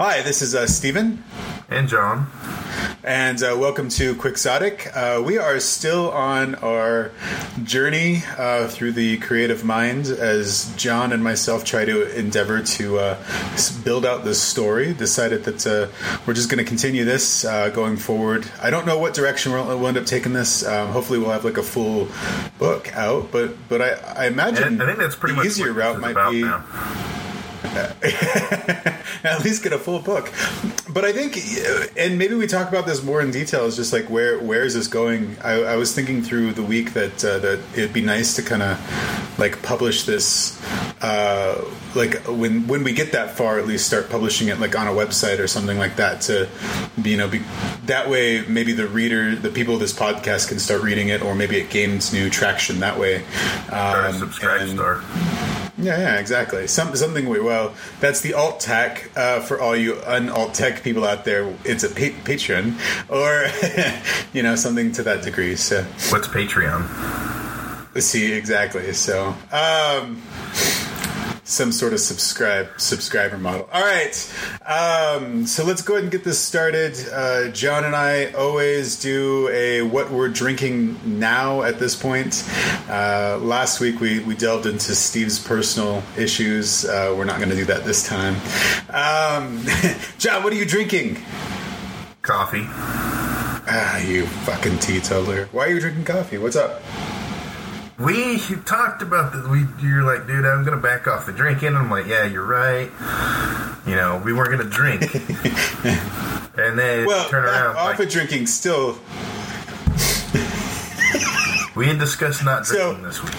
Hi, this is uh, Stephen. And John. And uh, welcome to Quixotic. Uh, we are still on our journey uh, through the creative mind as John and myself try to endeavor to uh, build out this story. Decided that uh, we're just going to continue this uh, going forward. I don't know what direction we'll, we'll end up taking this. Um, hopefully, we'll have like a full book out. But but I, I imagine I think that's pretty the much easier route might be. now. at least get a full book. But I think, and maybe we talk about this more in detail. Is just like where where is this going? I, I was thinking through the week that uh, that it'd be nice to kind of like publish this, uh, like when when we get that far, at least start publishing it like on a website or something like that. To you know, be, that way maybe the reader, the people of this podcast can start reading it, or maybe it gains new traction that way. Um, subscribe and-. Yeah, yeah, exactly. Some, something we well. That's the alt tech uh, for all you un alt tech people out there. It's a pa- Patreon or you know something to that degree. So What's Patreon? Let's see exactly. So um, some sort of subscribe subscriber model. All right. Um, so let's go ahead and get this started. Uh, John and I always do a what we're drinking now at this point. Uh, last week we, we delved into Steve's personal issues. Uh, we're not going to do that this time. Um, John, what are you drinking? Coffee. Ah, you fucking teetotaler. Why are you drinking coffee? What's up? We talked about this. We, you're like, dude, I'm gonna back off the drinking. And I'm like, yeah, you're right. You know, we weren't gonna drink. and then Well, turn around. off like, of drinking still we had discussed not So- drinking this week.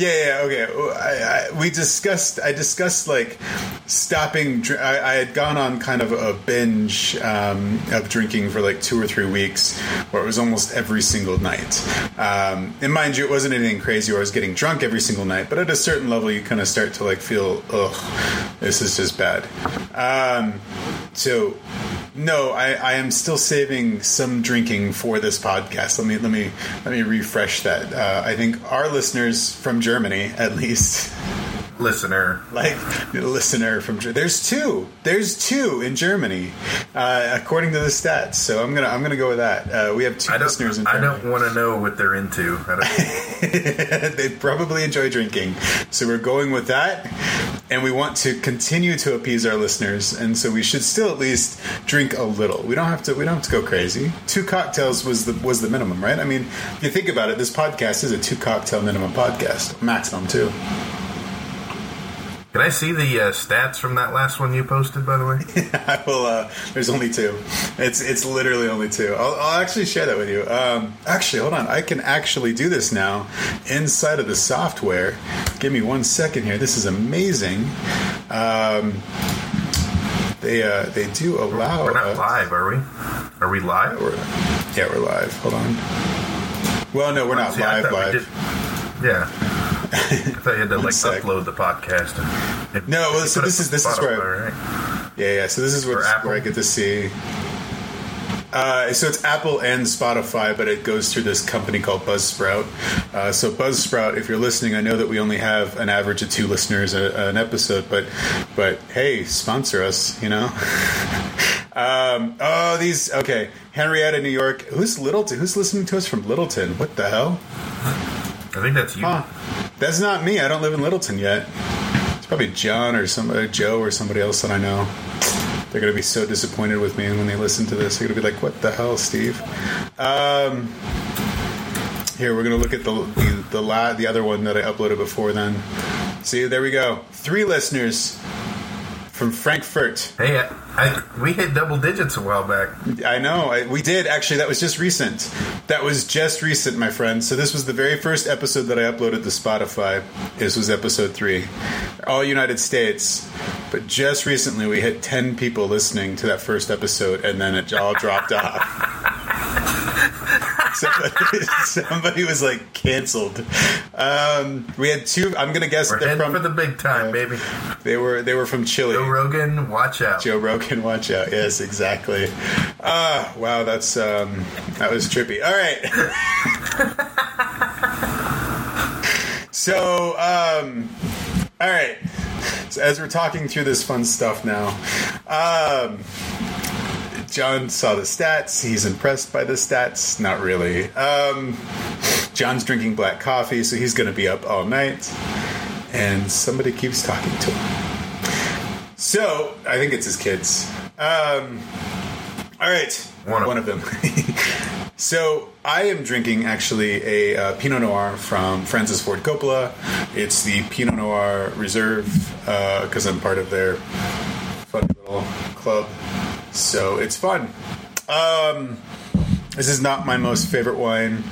Yeah, yeah, okay. I, I, we discussed. I discussed like stopping. I, I had gone on kind of a binge um, of drinking for like two or three weeks, where it was almost every single night. Um, and mind you, it wasn't anything crazy. Where I was getting drunk every single night, but at a certain level, you kind of start to like feel, ugh, this is just bad. Um, so no, I, I am still saving some drinking for this podcast. Let me let me let me refresh that. Uh, I think our listeners from Germany, at least, Listener, like listener from there's two, there's two in Germany, uh, according to the stats. So I'm gonna I'm gonna go with that. Uh, we have two listeners in I don't want to know what they're into. They probably enjoy drinking. So we're going with that. And we want to continue to appease our listeners, and so we should still at least drink a little. We don't have to. We don't have to go crazy. Two cocktails was the was the minimum, right? I mean, if you think about it, this podcast is a two cocktail minimum podcast, maximum two. Can I see the uh, stats from that last one you posted? By the way, I will. Uh, there's only two. It's it's literally only two. I'll, I'll actually share that with you. Um, actually, hold on. I can actually do this now inside of the software. Give me one second here. This is amazing. Um, they uh, they do allow. we're not live, are we? Are we live? We're, yeah, we're live. Hold on. Well, no, we're not See, live. Live. did- Yeah. I thought you had to like sec. upload the podcast. And, and No, well, so this is- this is where- right? Yeah, yeah. So this is where, Apple? where I get to see. Uh, so it's Apple and Spotify, but it goes through this company called Buzzsprout. Uh, so Buzzsprout, if you're listening, I know that we only have an average of two listeners a, an episode, but but hey, sponsor us, you know. um, oh, these okay. Henrietta, New York. Who's Littleton? Who's listening to us from Littleton? What the hell? I think that's you. Huh. That's not me. I don't live in Littleton yet. It's probably John or somebody, Joe or somebody else that I know. They're going to be so disappointed with me when they listen to this. They're going to be like, "What the hell, Steve?" Um, here, we're going to look at the the the, la- the other one that I uploaded before. Then, see, there we go. Three listeners from Frankfurt. Hey, I, I, we hit double digits a while back. I know. I, we did actually. That was just recent. That was just recent, my friend. So this was the very first episode that I uploaded to Spotify. This was episode three, all United States. But just recently, we hit ten people listening to that first episode, and then it all dropped off. Somebody, somebody was like canceled. Um, we had two. I'm gonna guess We're they're from. for the big time, baby. they were they were from Chile. Joe Rogan, watch out. Joe Rogan, watch out. Yes, exactly. Ah, wow, that's um, that was trippy. All right. so, um, all right. so as we're talking through this fun stuff now, um, John saw the stats. He's impressed by the stats. Not really. Um, John's drinking black coffee, so he's going to be up all night. And somebody keeps talking to him. So I think it's his kids. Um, all right, One of one of them. so I am drinking actually a uh, Pinot Noir from Francis Ford Coppola. It's the Pinot Noir Reserve because I'm part of their fun little club. So it's fun. Um, this is not my most favorite wine,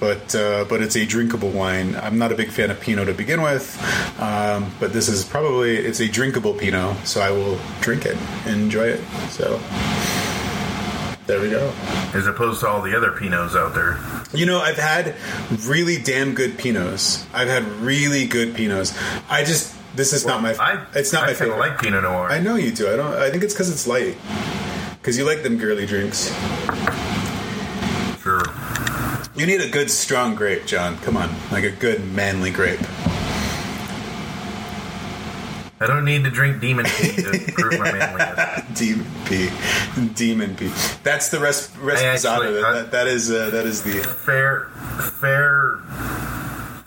but uh, but it's a drinkable wine. I'm not a big fan of Pinot to begin with, um, but this is probably it's a drinkable Pinot, so I will drink it and enjoy it. So there we go. As opposed to all the other Pinots out there. You know, I've had really damn good Pinots. I've had really good Pinots. I just this is not my. I, it's not I my favorite. like Pinot Noir. I know you do. I don't. I think it's because it's light. Because you like them girly drinks. sure. You need a good strong grape, John. Come on, like a good manly grape. I don't need to drink Demon Tea to prove my manliness. Demon pea, demon pea. That's the rest. actually- I- that, that is uh, that is the. Fair, fair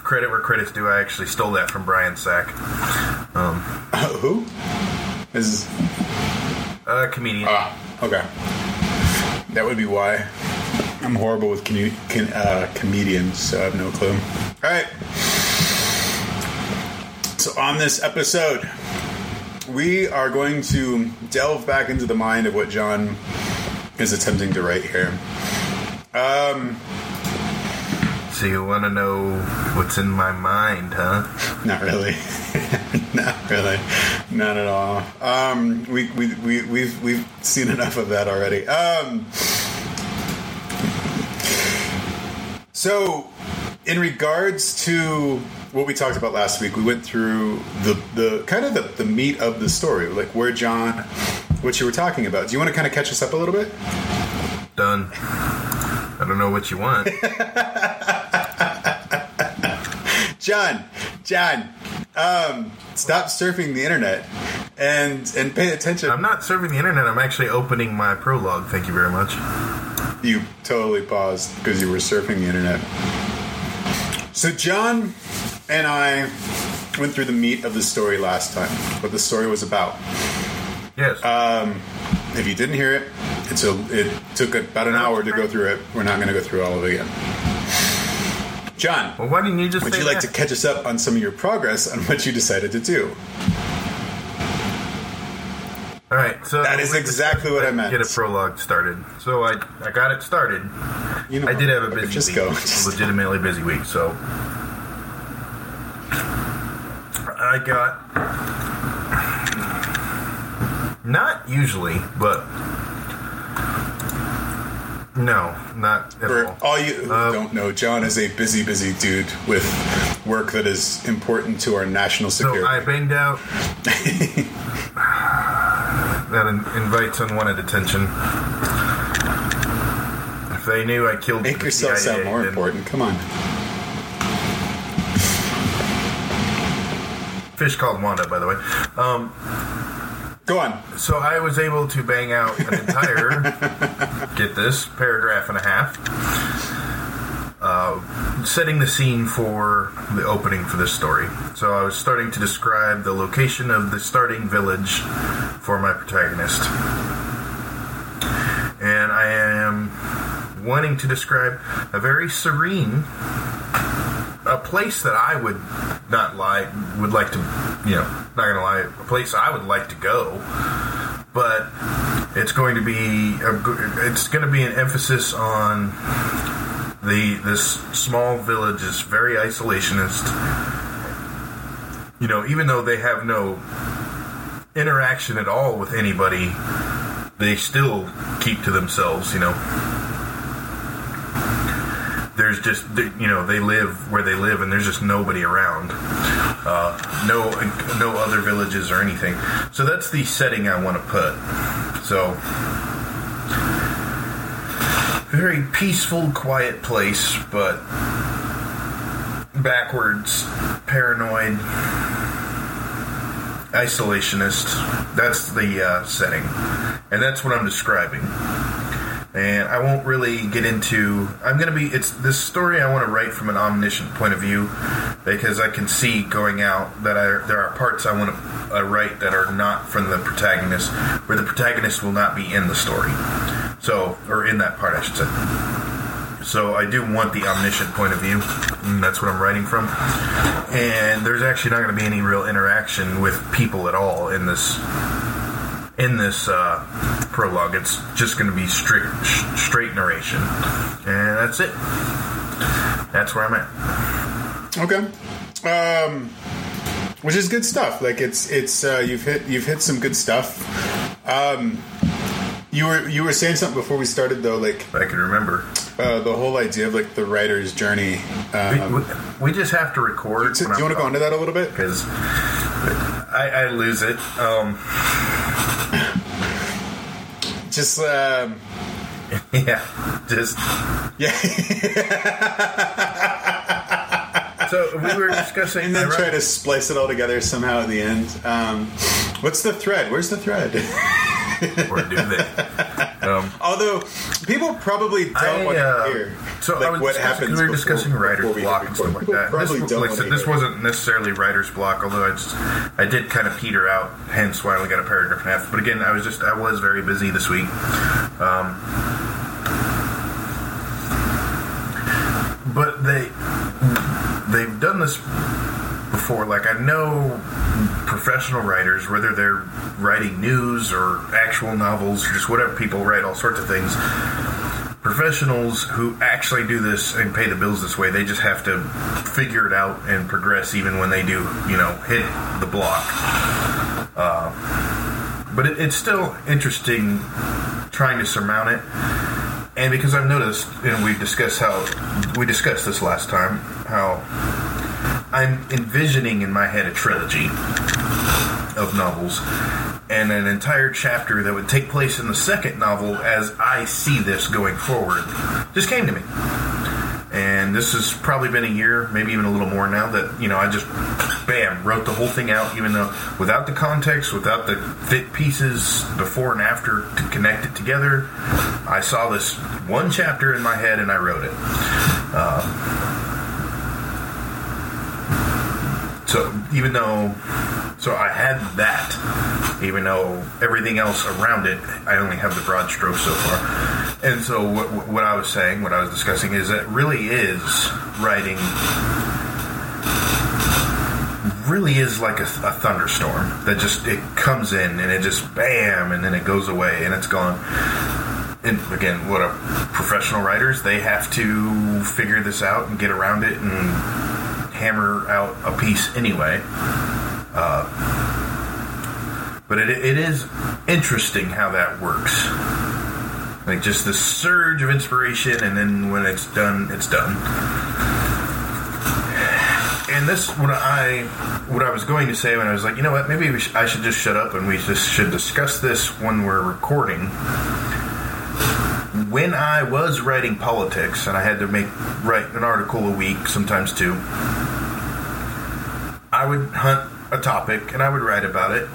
credit where credit's due. I actually stole that from Brian Sack, um, who? Is a comedian. ah okay. That would be why. I'm horrible with com- con- uh, comedians, so I have no clue. All right. So on this episode, we are going to delve back into the mind of what John is attempting to write here. Um, so you want to know what's in my mind, huh? Not really. Not really. Not at all. Um, we, we, we, we've, we've seen enough of that already. Um, so, in regards to what we talked about last week, we went through the, the kind of the, the meat of the story, like where John, what you were talking about. Do you want to kind of catch us up a little bit? Done. I don't know what you want. John, John, um, stop surfing the internet and and pay attention. I'm not serving the internet. I'm actually opening my prologue. Thank you very much. You totally paused because you were surfing the internet. So John and I went through the meat of the story last time. What the story was about. Yes. If you didn't hear it, it's a. It took about an hour to go through it. We're not going to go through all of it again. John, well, why didn't you just would say you like that? to catch us up on some of your progress on what you decided to do? All right. So That is exactly what I meant. Get a prologue started. So I I got it started. You know, I did have a busy just week. go. A Just- legitimately busy week. So I got not usually, but no, not at For all. all you who Uh, don't know, John is a busy, busy dude with work that is important to our national security. So. I banged out. that in- invites unwanted attention. If they knew I killed Make yourself CIA, sound more then- important. Come on. Fish called Wanda, by the way. Um, Go on. so I was able to bang out an entire, get this, paragraph and a half, uh, setting the scene for the opening for this story. So I was starting to describe the location of the starting village for my protagonist. And I am wanting to describe a very serene a place that I would not like would like to you know not gonna lie a place I would like to go but it's going to be a, it's going to be an emphasis on the this small village is very isolationist. You know even though they have no interaction at all with anybody they still keep to themselves you know there's just you know they live where they live and there's just nobody around uh, no no other villages or anything so that's the setting i want to put so very peaceful quiet place but backwards paranoid isolationist. That's the uh, setting, and that's what I'm describing. And I won't really get into. I'm to be. It's this story I want to write from an omniscient point of view because I can see going out that I, there are parts I want to uh, write that are not from the protagonist, where the protagonist will not be in the story. So, or in that part, I should say. So I do want the omniscient point of view. And that's what I'm writing from. And there's actually not going to be any real interaction with people at all in this in this uh, prologue. It's just going to be straight straight narration, and that's it. That's where I'm at. Okay. Um, which is good stuff. Like it's it's uh, you've hit you've hit some good stuff. Um, you were you were saying something before we started though, like I can remember. uh, the whole idea of like the writer's journey. Um, we, we just have to record. so do you want to go into that a little bit? Because I, I lose it. Um, Just um, yeah, just yeah, so we were discussing. and then try to splice it all together somehow at the end. Um, what's the thread? Where's the thread? or do they? Um, Although people probably don't I, want uh, to hear So like I was what happens. We were before- discussing writer's block and stuff like that. This, like this wasn't necessarily writer's block, although I just I did kind of peter out. Hence why I only got a paragraph and a half. But again, I was just I was very busy this week. Um, but they they've done this before. Like I know professional writers, whether they're writing news or actual novels or just whatever people write, all sorts of things. Professionals who actually do this and pay the bills this way, they just have to figure it out and progress even when they do, you know, hit the block. Uh, but it, it's still interesting trying to surmount it. And because I've noticed, and we discussed how we discussed this last time, how I'm envisioning in my head a trilogy of novels and an entire chapter that would take place in the second novel as I see this going forward just came to me. And this has probably been a year, maybe even a little more now, that, you know, I just, bam, wrote the whole thing out, even though without the context, without the fit pieces before and after to connect it together, I saw this one chapter in my head and I wrote it. Uh, So even though, so I had that, even though everything else around it, I only have the broad strokes so far. And so what, what I was saying, what I was discussing, is that really is writing. Really is like a, a thunderstorm that just it comes in and it just bam and then it goes away and it's gone. And again, what a professional writers they have to figure this out and get around it and hammer out a piece anyway. Uh, but it, it is interesting how that works. Like just the surge of inspiration, and then when it's done, it's done. And this, what I, what I was going to say when I was like, you know what, maybe sh- I should just shut up and we just should discuss this when we're recording when I was writing politics, and I had to make write an article a week, sometimes two, I would hunt a topic and I would write about it.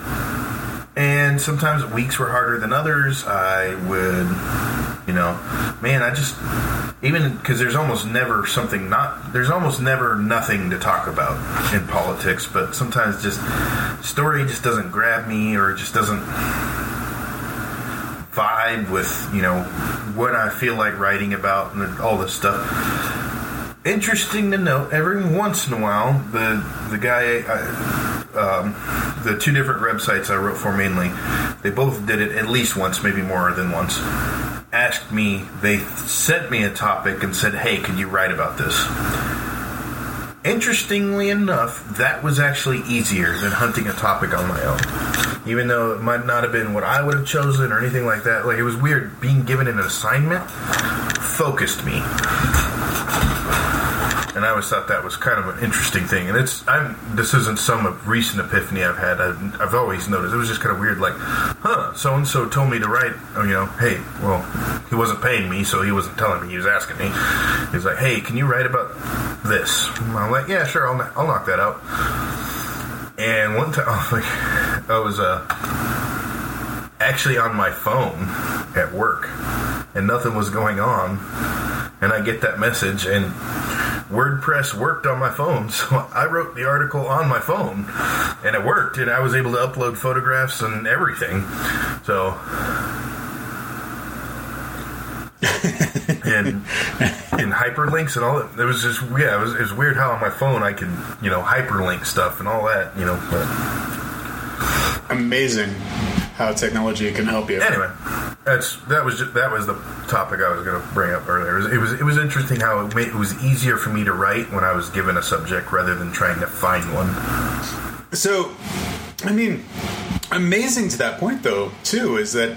And sometimes weeks were harder than others. I would, you know, man, I just even because there's almost never something not there's almost never nothing to talk about in politics. But sometimes just story just doesn't grab me or it just doesn't vibe with you know what I feel like writing about and all this stuff. Interesting to note, every once in a while, the the guy, uh, um, the two different websites I wrote for mainly, they both did it at least once, maybe more than once. Asked me, they sent me a topic and said, "Hey, can you write about this?" Interestingly enough, that was actually easier than hunting a topic on my own. Even though it might not have been what I would have chosen or anything like that. Like, it was weird. Being given an assignment focused me. And I always thought that was kind of an interesting thing. And it's, I'm, this isn't some recent epiphany I've had. I've, I've always noticed. It was just kind of weird, like, huh, so and so told me to write, oh, you know, hey, well, he wasn't paying me, so he wasn't telling me, he was asking me. He was like, hey, can you write about this? And I'm like, yeah, sure, I'll, I'll knock that out. And one time, I was like, I was uh, actually on my phone at work, and nothing was going on, and I get that message, and WordPress worked on my phone, so I wrote the article on my phone, and it worked, and I was able to upload photographs and everything. So. and in hyperlinks and all that. It was just yeah, it was, it was weird how on my phone I could you know hyperlink stuff and all that you know. But Amazing how technology can help you. anyway, that's that was just, that was the topic I was going to bring up earlier. It was, it was it was interesting how it, made, it was easier for me to write when I was given a subject rather than trying to find one. So, I mean, amazing to that point, though, too, is that,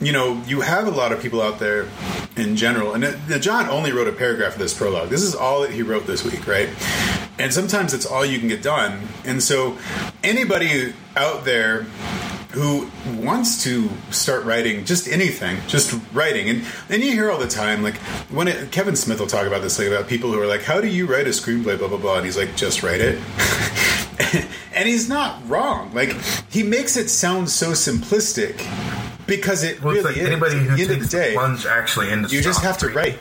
you know, you have a lot of people out there in general. And uh, John only wrote a paragraph of this prologue. This is all that he wrote this week, right? And sometimes it's all you can get done. And so, anybody out there who wants to start writing just anything, just writing, and and you hear all the time, like when it, Kevin Smith will talk about this, like about people who are like, "How do you write a screenplay?" Blah blah blah, and he's like, "Just write it." and he's not wrong. Like he makes it sound so simplistic because it Well, really like is. anybody who the end of takes the day, plunge actually into you just have to write.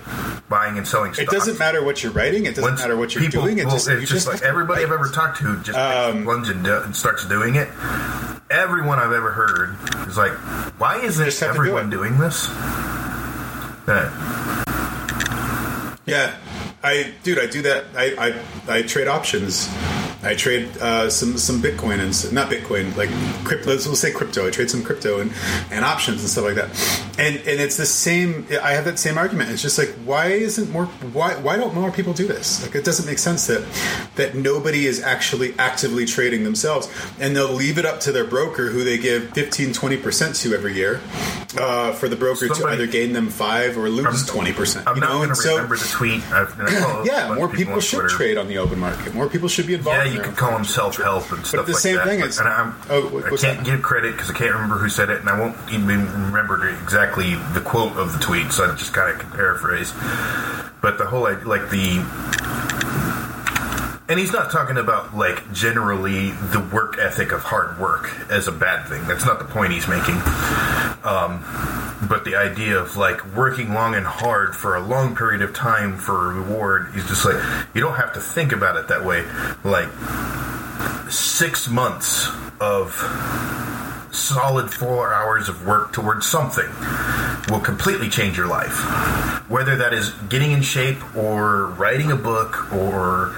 buying and selling. It doesn't matter what you're writing. It doesn't Once matter what you're people- doing. It well, just, it's you just like everybody I've ever talked to just Um, plunge and, do, and starts doing it. Everyone I've ever heard is like, "Why isn't just to do everyone doing this?" That Yeah, I, dude, I do that. I, I, I trade options. I trade uh, some some Bitcoin and not Bitcoin, like crypto. Let's we'll say crypto. I trade some crypto and, and options and stuff like that. And and it's the same. I have that same argument. It's just like why isn't more why why don't more people do this? Like it doesn't make sense that that nobody is actually actively trading themselves, and they'll leave it up to their broker, who they give 15 20 percent to every year, uh, for the broker to either gain them five or lose twenty percent. I'm You not know, going and to so remember the tweet. I've, and I yeah, more of people should Twitter. trade on the open market. More people should be involved. Yeah, you could call them self help and stuff the like same that. thing but- is- and I'm, oh, I can't that? give credit because I can't remember who said it, and I won't even remember exactly the quote of the tweet, so I just kind of can paraphrase. But the whole like the. And he's not talking about like generally the work ethic of hard work as a bad thing. That's not the point he's making. Um, but the idea of like working long and hard for a long period of time for a reward is just like you don't have to think about it that way. Like six months of solid four hours of work towards something will completely change your life. Whether that is getting in shape or writing a book or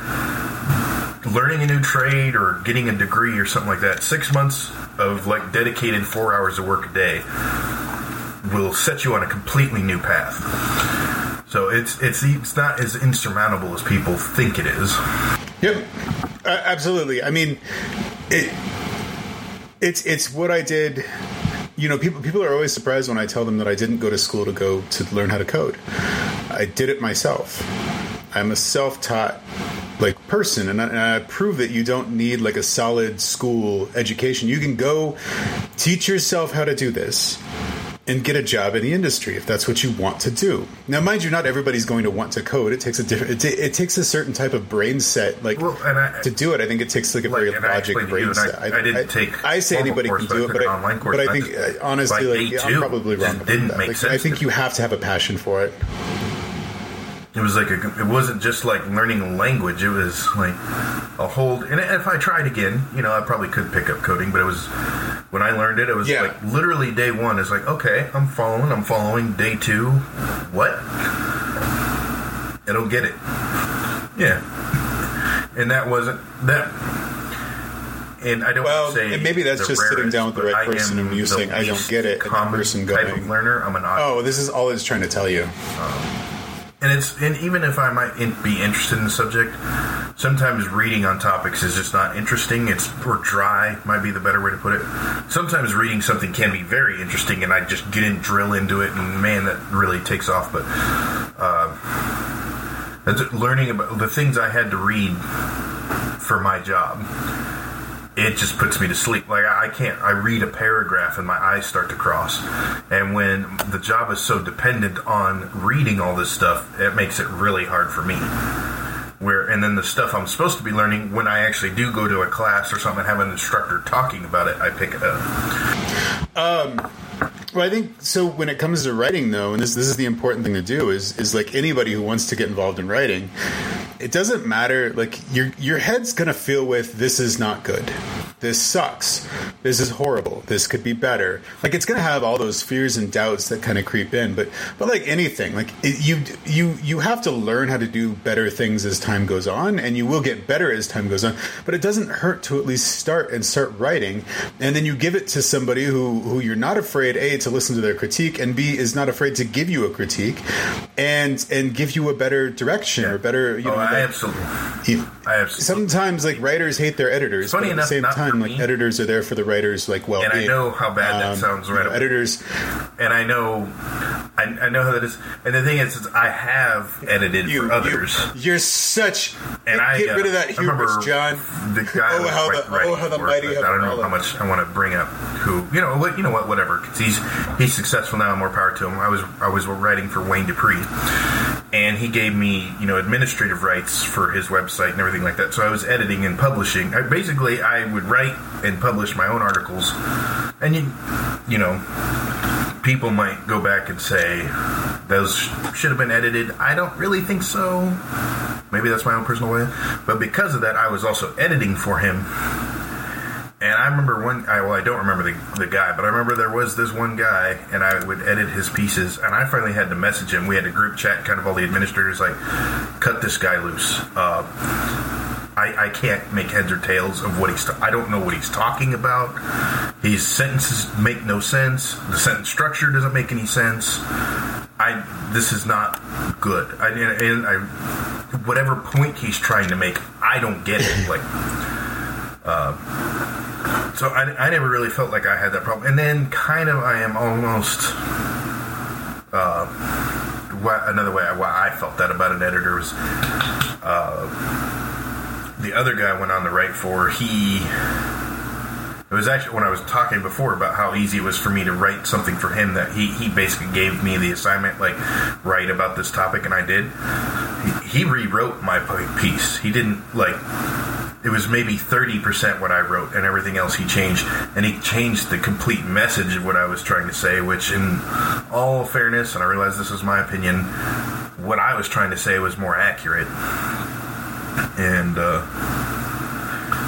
learning a new trade or getting a degree or something like that, six months of like dedicated four hours of work a day will set you on a completely new path. So it's it's it's not as insurmountable as people think it is. Yep, uh, absolutely. I mean, it it's it's what I did. You know, people people are always surprised when I tell them that I didn't go to school to go to learn how to code. I did it myself. I'm a self-taught like person, and I, and I prove that you don't need like a solid school education. You can go teach yourself how to do this and get a job in the industry if that's what you want to do. Now, mind you, not everybody's going to want to code. It takes a different. It, it takes a certain type of brain set, like Well, I- to do it. I think it takes like a Like, very logic brain you, and I- set. I didn't take I say anybody course, can do it, but I, but I think uh, honestly, like yeah, I'm probably wrong. about didn't that. make Like, sense I think you have to have a passion for it. It was like a, it wasn't just like learning a language. It was like a whole. And if I tried again, you know, I probably could pick up coding. But it was when I learned it, it was Yeah. like literally day one It's like, okay, I'm following. I'm following. Day two, what? I don't get it. Yeah, and that wasn't that. And I don't Well, say maybe that's just sitting down with the right person and you saying, "I don't get it," common person type going, of learner. I'm an Oh, this is all it's trying to tell you. Um, and it's and even if I might in, be interested in the subject, sometimes reading on topics is just not interesting. It's or dry might be the better way to put it. Sometimes reading something can be very interesting, and I just get in, drill into it, and man, that really takes off. But uh, learning about the things I had to read for my job. It just puts me to sleep. Like I can't. I read a paragraph and my eyes start to cross. And when the job is so dependent on reading all this stuff, it makes it really hard for me. where and then the stuff I'm supposed to be learning when I actually do go to a class or something and have an instructor talking about it, I pick it up. Um. Well, I think so. When it comes to writing, though, and this this is the important thing to do is is like anybody who wants to get involved in writing, it doesn't matter. Like your your head's gonna feel with this is not good, this sucks, this is horrible, this could be better. Like it's gonna have all those fears and doubts that kind of creep in. But but like anything, like it, you you you have to learn how to do better things as time goes on, and you will get better as time goes on. But it doesn't hurt to at least start and start writing, and then you give it to somebody who who you're not afraid a to listen to their critique, and b is not afraid to give you a critique, and and give you a better direction or better. You Oh, know, I like- absolutely, you- I absolutely. sometimes like writers hate their editors, Funny but at enough, the same time, like editors are there for the writers' like well. and I know how bad that sounds, right? away. editors, and I know, I, I know how that is. And the thing is, is I have edited you, for others. you, are such. and I get uh, rid of that I hubris, John. The guy Oh, how write- the- oh, how the mighty I don't know how much I want to bring up. Who you know? What you know? What? Whatever. 'cause he's he's successful now. More power to him. I was I was writing for Wayne Dupree, and he gave me you know administrative rights for his website and everything like that. So I was editing and publishing. I, basically, I would write and publish my own articles, and you you know people might go back and say those should have been edited. I don't really think so. Maybe that's my own personal way. But because of that, I was also editing for him. And I remember one, I, well, I don't remember the, the guy, but I remember there was this one guy, and I would edit his pieces, and I finally had to message him. We had a group chat, kind of all the administrators, like, cut this guy loose. Uh, I, I can't make heads or tails of what he's. I don't know what he's talking about. His sentences make no sense. The sentence structure doesn't make any sense. I. This is not good. I, and I, whatever point he's trying to make, I don't get it. Like, uh, so I, I never really felt like I had that problem. And then, kind of, I am almost. Uh, another way I, why I felt that about an editor was the other guy went on the write for he it was actually when I was talking before about how easy it was for me to write something for him that he, he basically gave me the assignment like write about this topic and I did he, he rewrote my piece he didn't like it was maybe 30% what I wrote and everything else he changed and he changed the complete message of what I was trying to say which in all fairness and I realize this is my opinion what I was trying to say was more accurate. And uh,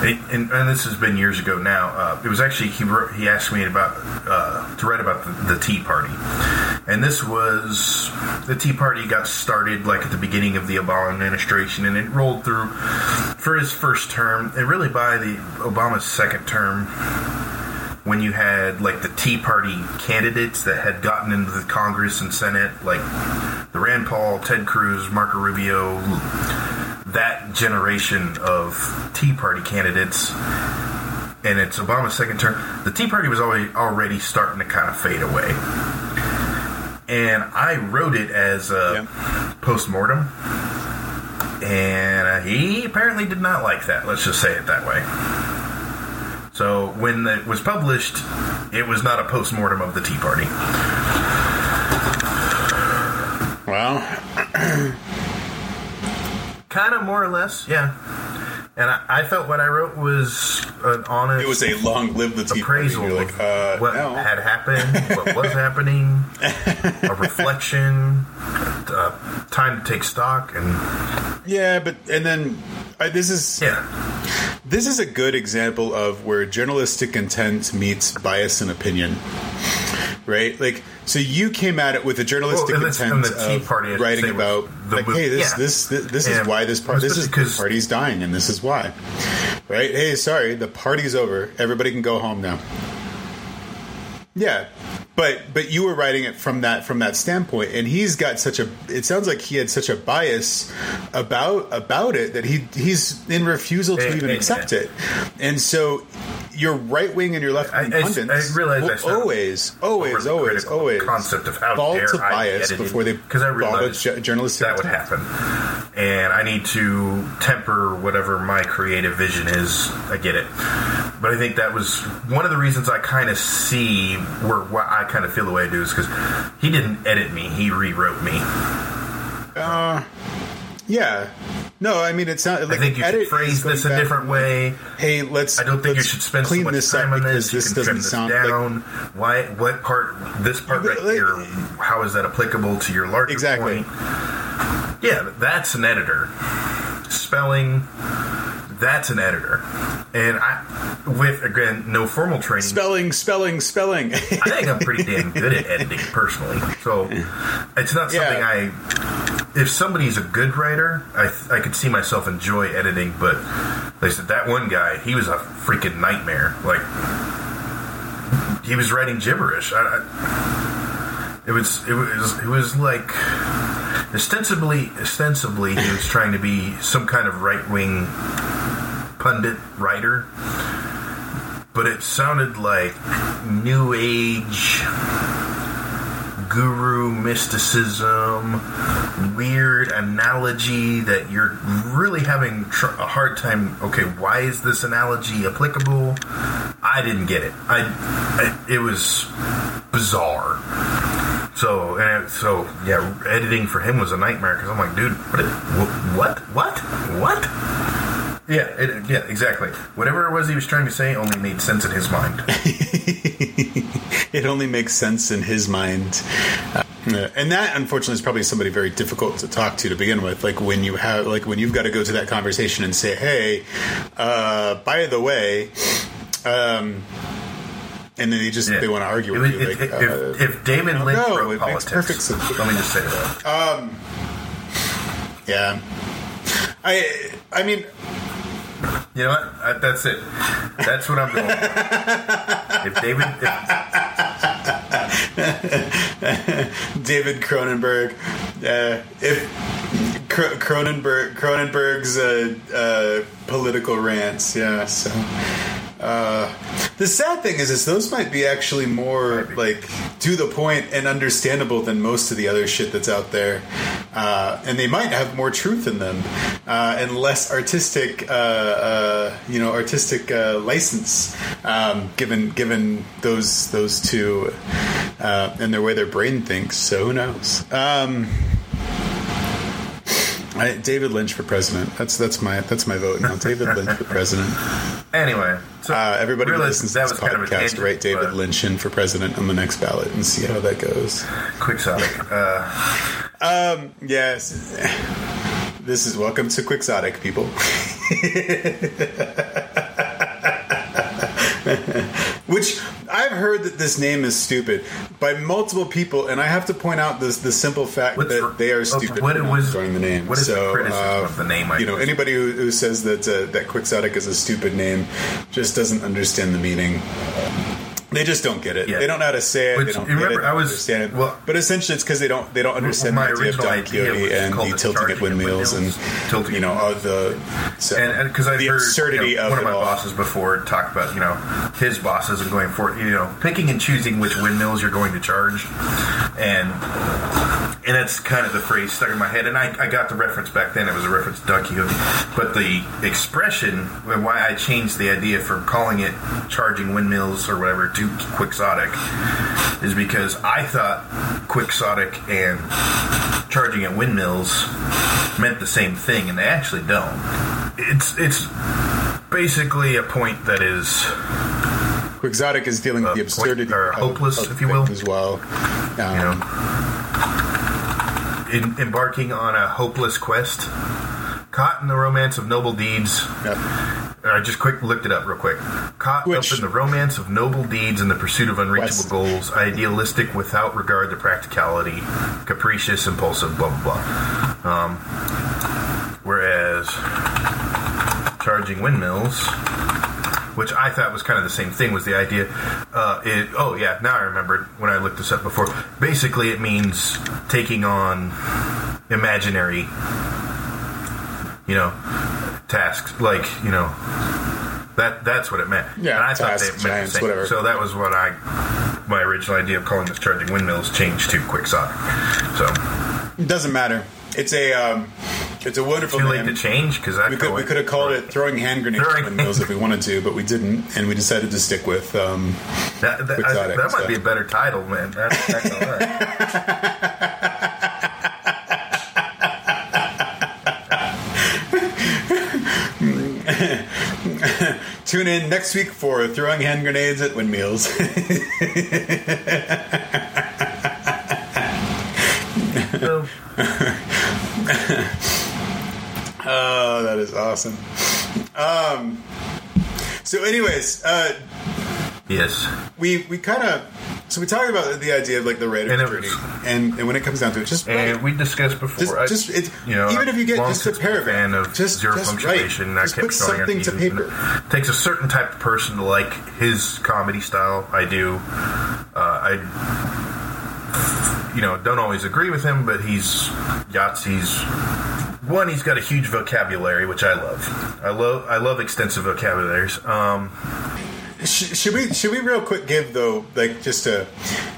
and, and this has been years ago now. Uh, it was actually he wrote, he asked me about uh, to write about the, the Tea Party, and this was the Tea Party got started like at the beginning of the Obama administration, and it rolled through for his first term, and really by the Obama's second term. When you had like the Tea Party candidates that had gotten into the Congress and Senate, like the Rand Paul, Ted Cruz, Marco Rubio, that generation of Tea Party candidates, and it's Obama's second term, the Tea Party was already already starting to kind of fade away. And I wrote it as a post mortem, and he apparently did not like that. Let's just say it that way. So when it was published, it was not a post mortem of the Tea Party. well, Kind of more or less, yeah. And I, I felt what I wrote was an honest. it was a long lived the tea party. appraisal like, uh, what no. had happened, what was happening, a reflection, uh, time to take stock, and Yeah, but and then uh, this is yeah, this is a good example of where journalistic intent meets bias and opinion. Right, like so you came at it with a journalistic Well, this- intent and the Tea of Party, writing about the like, hey, this, yeah. this this this is And why this part this is especially the 'cause- party's dying and this is why. Right? Hey, sorry, the party's over. Everybody can go home now. Yeah, but but you were writing it from that from that standpoint, and he's got such a. It sounds like he had such a bias about about it that he he's in refusal to even accept it, and so your right wing and your left wing pundits I realize I always always always always concept of how fall to bias before they 'cause I realized ju- journalistic that would happen. And I need to temper whatever my creative vision is. I get it. But I think that was one of the reasons I kind of see where why I kind of feel the way I do is because he didn't edit me; he rewrote me. Uh, yeah, No, I mean it's not. Like, I think you should phrase this a back different way. Hey, let's. I don't think you should spend so much this time on this. this you can trim doesn't this sound like down. Why? What part? This part right Like- here. How is that applicable to your larger Exactly. point? Yeah, that's an editor. Spelling. That's an editor, and I, with again, no formal training. spelling, spelling, spelling. I think I'm pretty damn good at editing personally. So it's not something Yeah. I. If somebody's a good writer, I I could see myself enjoy editing. But they said that one guy, he was a freaking nightmare. Like he was writing gibberish. I, I, it was it was it was like ostensibly ostensibly he was trying to be some kind of right wing pundit writer. But it sounded like new age guru mysticism weird analogy that you're really having tr- a hard time okay why is this analogy applicable? I didn't get it. I, I it was bizarre so and so yeah editing for him was a nightmare because i'm like dude what what what what yeah, it, yeah, exactly. Whatever it was he was trying to say only made sense in his mind. it only makes sense in his mind. Uh, and that, unfortunately, is probably somebody very difficult to talk to to begin with. Like when you have, like when you've got to go to that conversation and say, "Hey, uh, by the way," um, and then they just Yeah. they want to argue with was- you. if, Like, if, uh, if David Lynch no, wrote politics, perfect sense. let me just say that. yeah, I, I mean, You know what? I, that's it. That's what I'm going. if David, if, David Cronenberg. Uh, if Cro- Cronenberg Cronenberg's uh, uh, political rants, yeah. So uh, the sad thing is, is those might be actually more like to the point and understandable than most of the other shit that's out there, uh, and they might have more truth in them uh, and less artistic, uh, uh, you know, artistic uh, license um, given given those those two uh, and their way their brain thinks. So who knows? Um, I, David Lynch for president. That's that's my that's my vote now. David Lynch for president. anyway, so Uh, everybody realize listens to this was kind of podcast, tangent, write David Lynch in for president on the next ballot and see how that goes. Quixotic. Uh, Yes. This is welcome to Quixotic, people. Which I've heard that this name is stupid by multiple people, and I have to point out this the simple fact What's that the- they are stupid what was- enjoying the name. what is the so, criticism uh, of the name I You know, anybody who, who says that uh, that Quixotic is a stupid name just doesn't understand the meaning. They just don't get it. Yeah. They don't know how to say it. Which- they don't get remember, it. I was- understand it. well- but essentially, it's because they don't they don't understand my the idea of Don Quixote and the tilting at at windmills and tilting you know all the so and because I've the heard absurdity you know, of one of my all. bosses before talk about you know his bosses and going for you know picking and choosing which windmills you're going to charge, and and that's kind of the phrase stuck in my head. And I, I got the reference back then; it was a reference to Don Quixote, but the expression and why I changed the idea from calling it charging windmills or whatever to quixotic is because I thought quixotic and charging at windmills meant the same thing, and they actually don't. It's it's basically a point that is Quixotic is dealing with the absurdity or of- hopeless, of if you will. as well. Um, you know in, embarking on a hopeless quest, caught in the romance of noble deeds. yeah. I just quick looked it up real quick. Caught Which- up in the romance of noble deeds and the pursuit of unreachable West. goals, idealistic without regard to practicality, capricious, impulsive, blah blah blah. Um, whereas charging windmills, which I thought was kind of the same thing, was the idea. Uh, it, oh yeah, now I remembered when I looked this up before. Basically, it means taking on imaginary, you know, tasks like you know. That that's what it meant. Yeah, and I thought tasks, they meant giants, the same. whatever. So that was what I my original idea of calling this charging windmills changed to quixotic. So It doesn't matter. It's a um, it's a wonderful too late name. to change because I We could, we could have called it throwing hand grenades Throwing- windmills if we wanted to, but we didn't, and we decided to stick with. Um, That, that, I- that might so. be a better title, man. That's, that's all right. Tune in next week for throwing hand grenades at windmills. Oh, that is awesome. Um, so, anyways, uh, yes. we we kind of so we talked about the idea of like the writer's And it and, and when it comes down to it, just And we discussed before. Just, I- just it, you know, even if you get just a paragraph, of just zero just punctuation. I Just kept put something to paper. It takes a certain type of person to like his comedy style. I do. Uh, I, you know, don't always agree with him, but he's Yahtzee's. One, he's got a huge vocabulary, which I love. I love. I love extensive vocabularies. Um, Sh- should we should we real quick give though like just a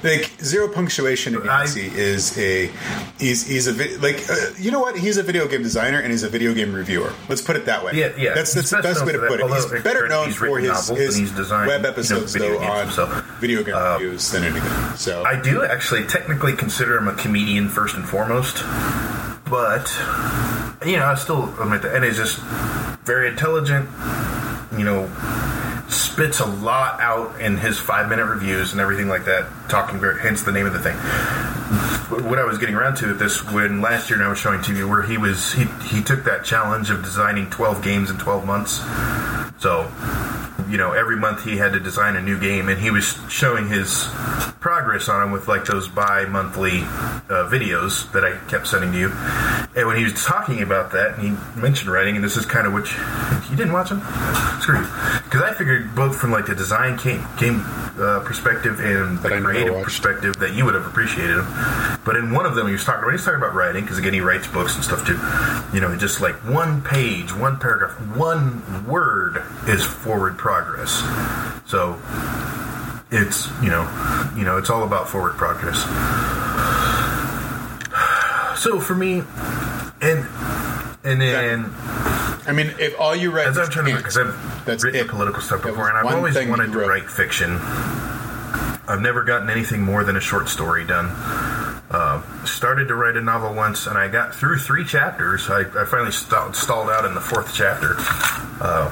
like zero punctuation in Yahtzee is a he's he's a vi- like uh, you know what he's a video game designer and he's a video game reviewer. Let's put it that way. Yeah, yeah. That's that's the best way to put it. He's better known for his, his designed, web you know, episodes video though games on himself. video game Uh, reviews than anything. So I do actually technically consider him a comedian first and foremost, but you know I still admit that, and he's just very intelligent. You know, spits a lot out in his five minute reviews and everything like that. Talking very, hence the name of the thing. What I was getting around to this when last year I was showing TV where he was he he took that challenge of designing twelve games in twelve months. So you know, every month he had to design a new game, and he was showing his progress on them with like those bi-monthly uh, videos that I kept sending to you. And when he was talking about that, and he mentioned writing, and this is kind of which you, didn't watch him. Screw you, because I figured both from like the design game, game uh, perspective and the creative perspective that you would have appreciated him. But in one of them, he was talking when he's talking about writing, because again, he writes books and stuff too. You know, just like one page, one paragraph, one word is forward progress. So it's you know, you know, it's all about forward progress. So for me, and and then I mean, if all you write as I'm trying to because I've That's written it. political stuff before, and I've always wanted to write fiction. I've never gotten anything more than a short story done. Uh, started to write a novel once, and I got through three chapters. I, I finally st- stalled out in the fourth chapter. Uh,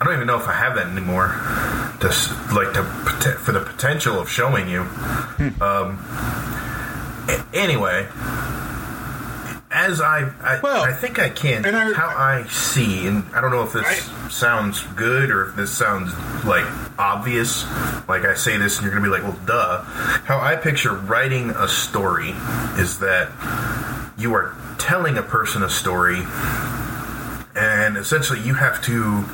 I don't even know if I have that anymore. To s- like to for the potential of showing you. Um, anyway, as I, I, Well, I think I can. and I- how I see, and I don't know if this sounds good or if this sounds like obvious. Like I say this, and you're gonna be like, "Well, duh." How I picture writing a story is that you are telling a person a story, and essentially you have to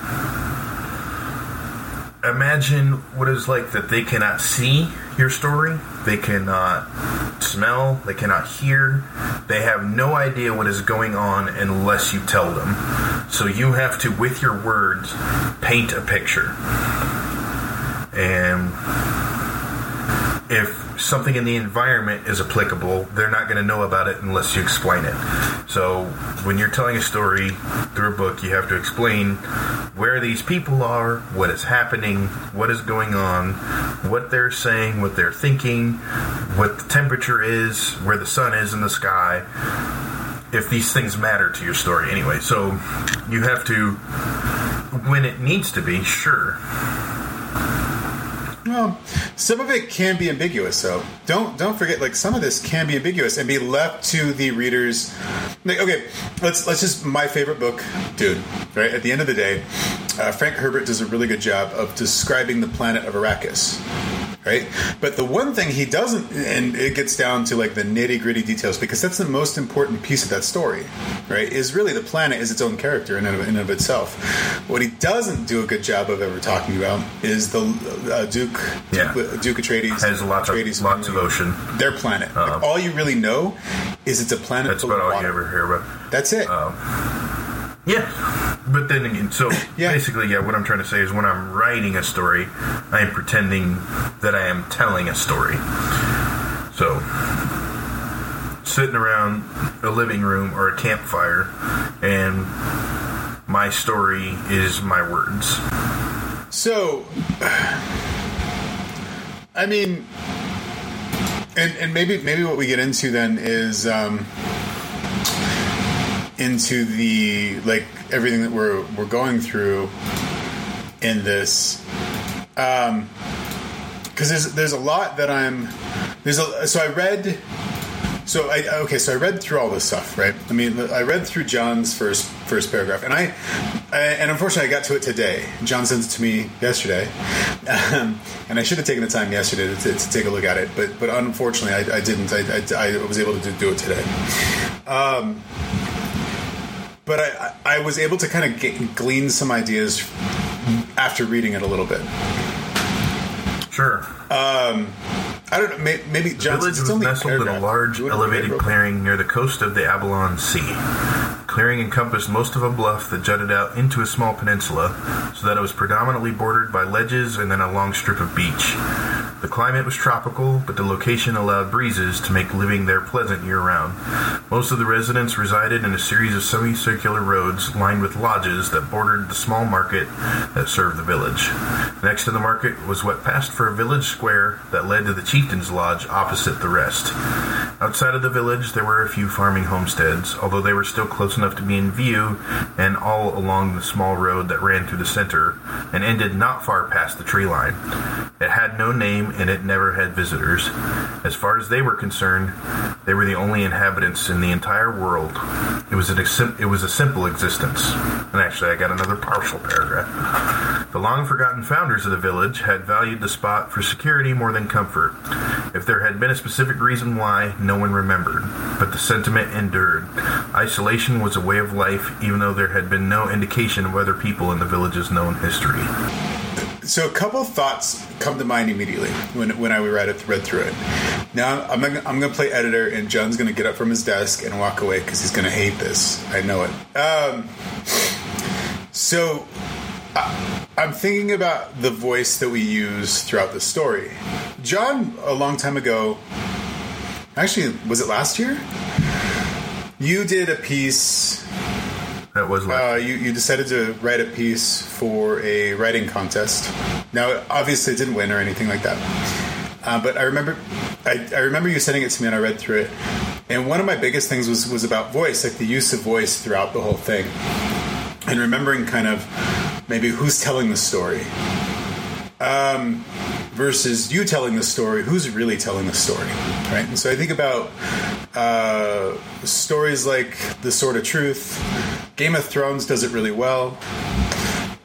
imagine what it's like that they cannot see your story, they cannot smell, they cannot hear, they have no idea what is going on unless you tell them. So you have to, with your words, paint a picture. And if something in the environment is applicable, they're not going to know about it unless you explain it. So when you're telling a story through a book, you have to explain where these people are, what is happening, what is going on, what they're saying, what they're thinking, what the temperature is, where the sun is in the sky. If these things matter to your story anyway. So you have to, when it needs to be, sure. Some of it can be ambiguous, though. Don't don't forget, like some of this can be ambiguous and be left to the readers. Like, okay, let's let's just my favorite book, dude. Right at the end of the day, uh, Frank Herbert does a really good job of describing the planet of Arrakis. Right, but the one thing he doesn't, and it gets down to like the nitty gritty details, because that's the most important piece of that story, right? Is really the planet is its own character in and of, in and of itself. What he doesn't do a good job of ever talking about is the uh, Duke, Yeah. Duke, Duke Atreides, Has lots of Atreides lots of ocean. Their planet. Like, Um, all you really know is it's a planet. That's about all water. you ever hear about. That's it. Yeah, but then again, so Yeah. basically, yeah, what I'm trying to say is when I'm writing a story, I am pretending that I am telling a story. So, sitting around a living room or a campfire, and my story is my words. So, I mean, and and maybe maybe what we get into then is, um, into the like everything that we're we're going through in this. Um because there's there's a lot that I'm there's a so I read so I okay so I read through all this stuff right? I mean I read through John's first first paragraph and I, I and unfortunately I got to it today. John sent it to me yesterday. Um, and I should have taken the time yesterday to, to, to take a look at it but but unfortunately I, I didn't. I, I, I was able to do it today. Um, but I, I was able to kind of glean some ideas after reading it a little bit. Sure. Um, I don't know. Maybe, maybe the village was nestled in a large, elevated clearing near the coast of the Abalon Sea. Clearing encompassed most of a bluff that jutted out into a small peninsula, so that it was predominantly bordered by ledges and then a long strip of beach. The climate was tropical, but the location allowed breezes to make living there pleasant year round. Most of the residents resided in a series of semicircular roads lined with lodges that bordered the small market that served the village. Next to the market was what passed for a village square that led to the chieftain's lodge opposite the rest. Outside of the village, there were a few farming homesteads, although they were still close enough to be in view and all along the small road that ran through the center and ended not far past the tree line. It had no name and it never had visitors. As far as they were concerned, they were the only inhabitants in the entire world. It was, an, it was a simple existence. And actually, I got another partial paragraph. The long forgotten founders of the village had valued the spot for security more than comfort. If there had been a specific reason why, no one remembered, but the sentiment endured. Isolation was a way of life, even though there had been no indication of other people in the village's known history. So a couple thoughts come to mind immediately when, when I read it read through it. Now I'm gonna, I'm going to play editor, and John's going to get up from his desk and walk away because he's going to hate this. I know it. Um, so I'm thinking about the voice that we use throughout the story. John, a long time ago, actually, was it last year? You did a piece that was uh, you, you decided to write a piece for a writing contest. Now, obviously, it didn't win or anything like that. Uh, but I remember, I, I remember you sending it to me, and I read through it. And one of my biggest things was was about voice, like the use of voice throughout the whole thing, and remembering kind of maybe who's telling the story. Um, versus you telling the story, who's really telling the story, right? And so I think about uh, stories like The Sword of Truth. Game of Thrones does it really well.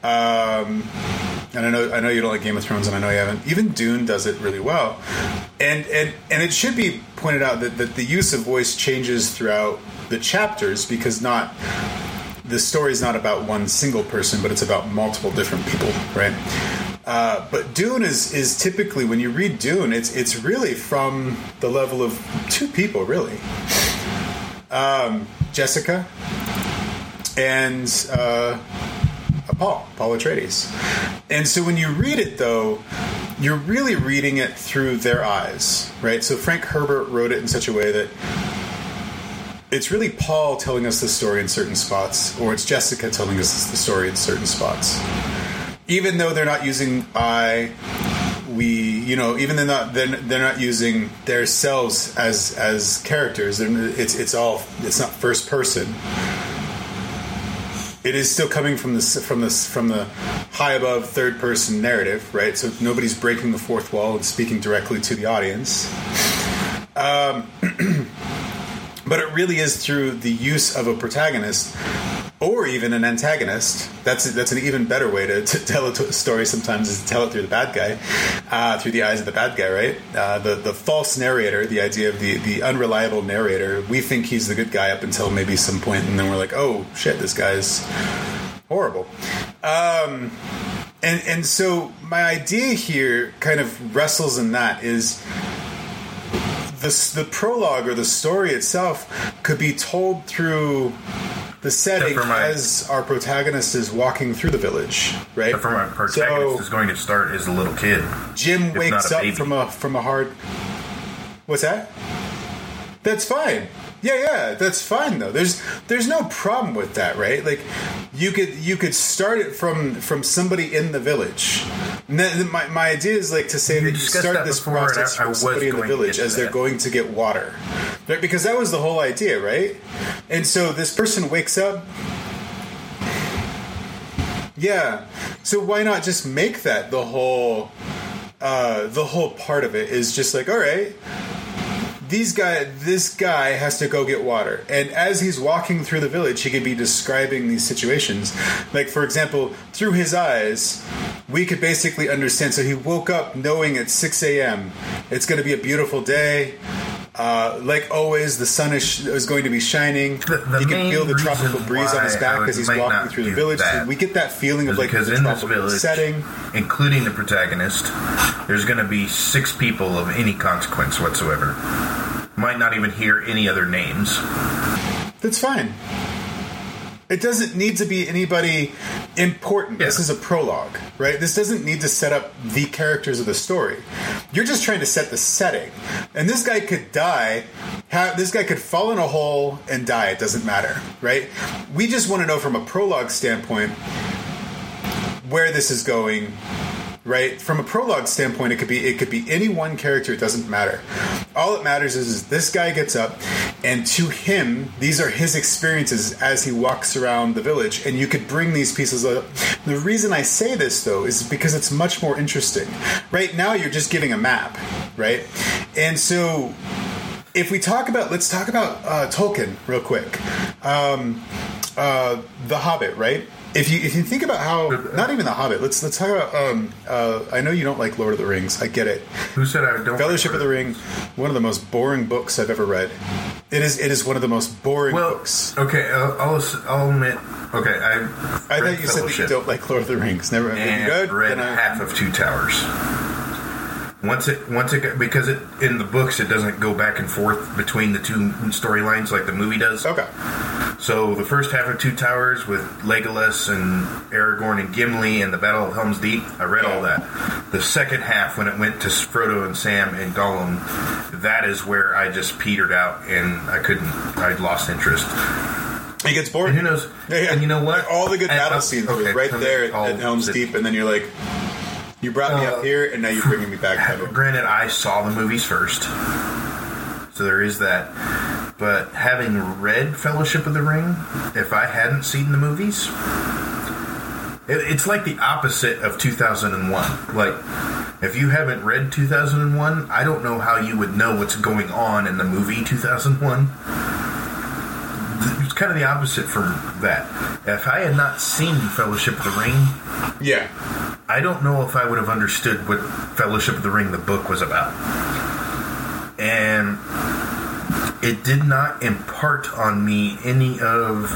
Um, and I know I know you don't like Game of Thrones, and I know you haven't. Even Dune does it really well, and and and it should be pointed out that, that the use of voice changes throughout the chapters because not the story is not about one single person, but it's about multiple different people, right? Uh, but Dune is is typically when you read Dune, it's it's really from the level of two people, really. Um, Jessica and uh, Paul, Paul Atreides. And so when you read it, though, you're really reading it through their eyes, right? So Frank Herbert wrote it in such a way that it's really Paul telling us the story in certain spots, or it's Jessica telling us the story in certain spots even though they're not using I, we, you know, even they're not they're, they're not using their selves as as characters. it's it's all it's not first person. It is still coming from the from the from the high above third person narrative, right? So nobody's breaking the fourth wall and speaking directly to the audience. Um, but it really is through the use of a protagonist or even an antagonist. That's that's an even better way to, to tell a story. Sometimes is to tell it through the bad guy, uh, through the eyes of the bad guy. Right? Uh, the the false narrator, the idea of the the unreliable narrator. We think he's the good guy up until maybe some point, and then we're like, oh shit, this guy's horrible. Um, and and so my idea here kind of wrestles in that is the the prologue or the story itself could be told through the setting my, as our protagonist is walking through the village, right? For my protagonist so, is going to start as a little kid. Jim wakes up from a from a hard. What's that? That's fine. Yeah, yeah, that's fine though. There's there's no problem with that, right? Like you could you could start it from from somebody in the village. And then my, my idea is like to say that you start this process I- I from somebody in the village as they're going to get water, right? Because that was the whole idea, right? And so this person wakes up. Yeah, so why not just make that the whole uh, the whole part of it is just like all right these guy this guy has to go get water. And as he's walking through the village he could be describing these situations. Like for example through his eyes we could basically understand. So he woke up knowing at 6 a.m it's going to be a beautiful day uh, like always, the sun is, is going to be shining. The- the he can feel the tropical breeze on his back as he's walking through the village. So we get that feeling of like because in this village, setting. including the protagonist, there's going to be six people of any consequence whatsoever. Might not even hear any other names. That's fine. It doesn't need to be anybody important. This is a prologue, right? This doesn't need to set up the characters of the story. You're just trying to set the setting. And this guy could die. Ha- this guy could fall in a hole and die. It doesn't matter, right? We just want to know from a prologue standpoint where this is going right? From a prologue standpoint it could be it could be any one character it doesn't matter. All that matters is, is this guy gets up and to him these are his experiences as he walks around the village and you could bring these pieces up. The reason i say this though is because it's much more interesting. Right now you're just giving a map right? And so if we talk about let's talk about uh, tolkien real quick. Um, uh, the hobbit right if you if you think about how not even the hobbit let's let's talk about um, uh, i know you don't like lord of the rings i get it Who said I don't? fellowship of the ring one of the most boring books i've ever read it is it is one of the most boring Well, books okay, I'll, I'll, I'll admit. Okay, I. i thought you said that you don't like lord of the rings never and good read Then I- half of Two Towers. Once it, once it, got- because it in the books it doesn't go back and forth between the two storylines like the movie does. okay So the first half of Two Towers with Legolas and Aragorn and Gimli and the Battle of Helm's Deep, I read all that. The second half, when it went to Frodo and Sam and Gollum, that is where I just petered out and I couldn't. I lost interest. it gets boring And who knows? Yeah, yeah. And you know what? all the good battle scenes okay, were right there at, at helm's deep and then you're like you brought me Uh, up here and now you're bringing me back. Granted, I saw the movies first, so there is that. But having read Fellowship of the Ring, if I hadn't seen the movies, it, it's like the opposite of 2001. Like, if you haven't read 2001, I don't know how you would know what's going on in the movie 2001. It's kind of the opposite from that. If I had not seen Fellowship of the Ring, yeah I don't know if I would have understood what Fellowship of the Ring, the book, was about. And it did not impart on me any of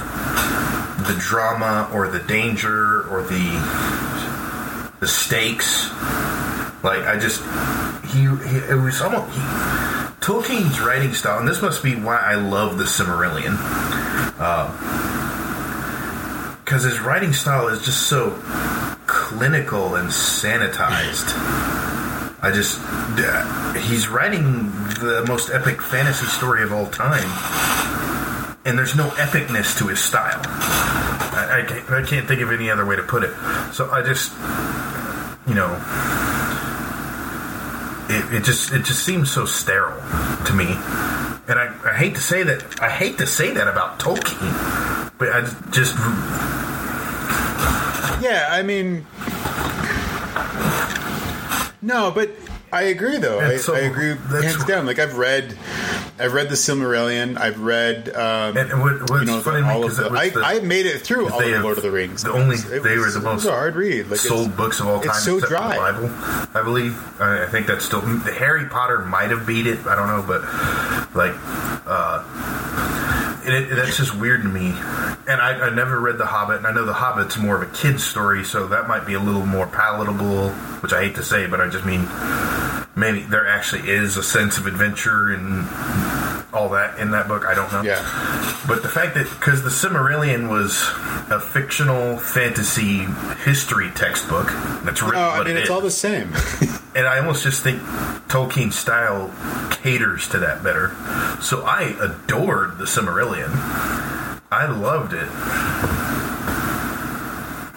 the drama or the danger or the the stakes. Like I just he, he it was almost he, Tolkien's writing style, and this must be why I love the Silmarillion, Um, because his writing style is just so clinical and sanitized. I just uh, he's writing the most epic fantasy story of all time, and there's no epicness to his style. I, I, can't, I can't think of any other way to put it. So I just, you know, it, it just it just seems so sterile to me, and I, I hate to say that I hate to say that about Tolkien, but I just Yeah, I mean, no, but I agree though. I, so I agree hands down. Like I've read, I've read the Silmarillion. I've read, um, and what, what's you know, funny the, all of the, I, I made it through all of have- Lord of the Rings. the only- It they were the most hard read. Like sold books of all time. it's so dry. The Bible, I believe. I, I think that's still the Harry Potter might have beat it. I don't know, but like, uh, it, it, that's just weird to me. And I, I never read The Hobbit, and I know The Hobbit's more of a kid's story, so that might be a little more palatable. Which I hate to say, but I just mean maybe there actually is a sense of adventure and all that in that book. I don't know. Yeah. But the fact that because the Silmarillion was a fictional fantasy history textbook, that's really Oh, I mean, it it's is. all the same. and I almost just think Tolkien's style caters to that better. So I adored the Silmarillion. I loved it.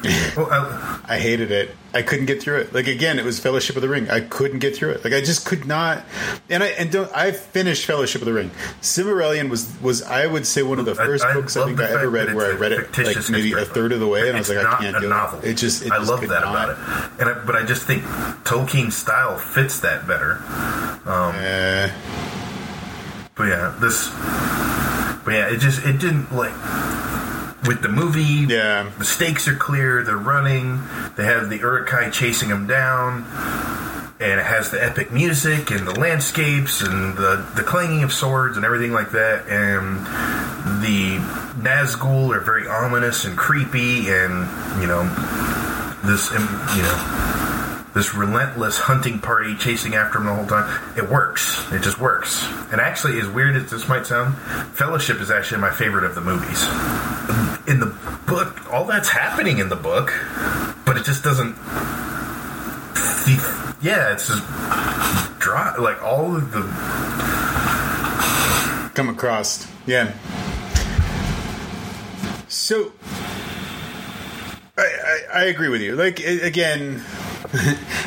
well, I, I hated it. I couldn't get through it. Like again, it was Fellowship of the Ring. I couldn't get through it. Like I just could not. And I and don't. I finished Fellowship of the Ring. Silmarillion was was I would say one of the first I books I think I ever read where I read it like maybe a third of the way, and I was like, I can't a do novel. it. It just it I just love that not. about it, and I, but I just think Tolkien's style fits that better. Uh, But yeah, this. But yeah, it just it didn't like with the movie. Yeah. the stakes are clear. They're running. They have the Uruk-hai chasing them down, and it has the epic music and the landscapes and the the clanging of swords and everything like that. And the Nazgul are very ominous and creepy, and you know this you know this relentless hunting party chasing after him the whole time. It works. It just works. And actually, as weird as this might sound, Fellowship is actually my favorite of the movies. In the book, all that's happening in the book, but it just doesn't. Yeah, it's just dry. Like all of the come across. Yeah. So I, I, I agree with you. Like again,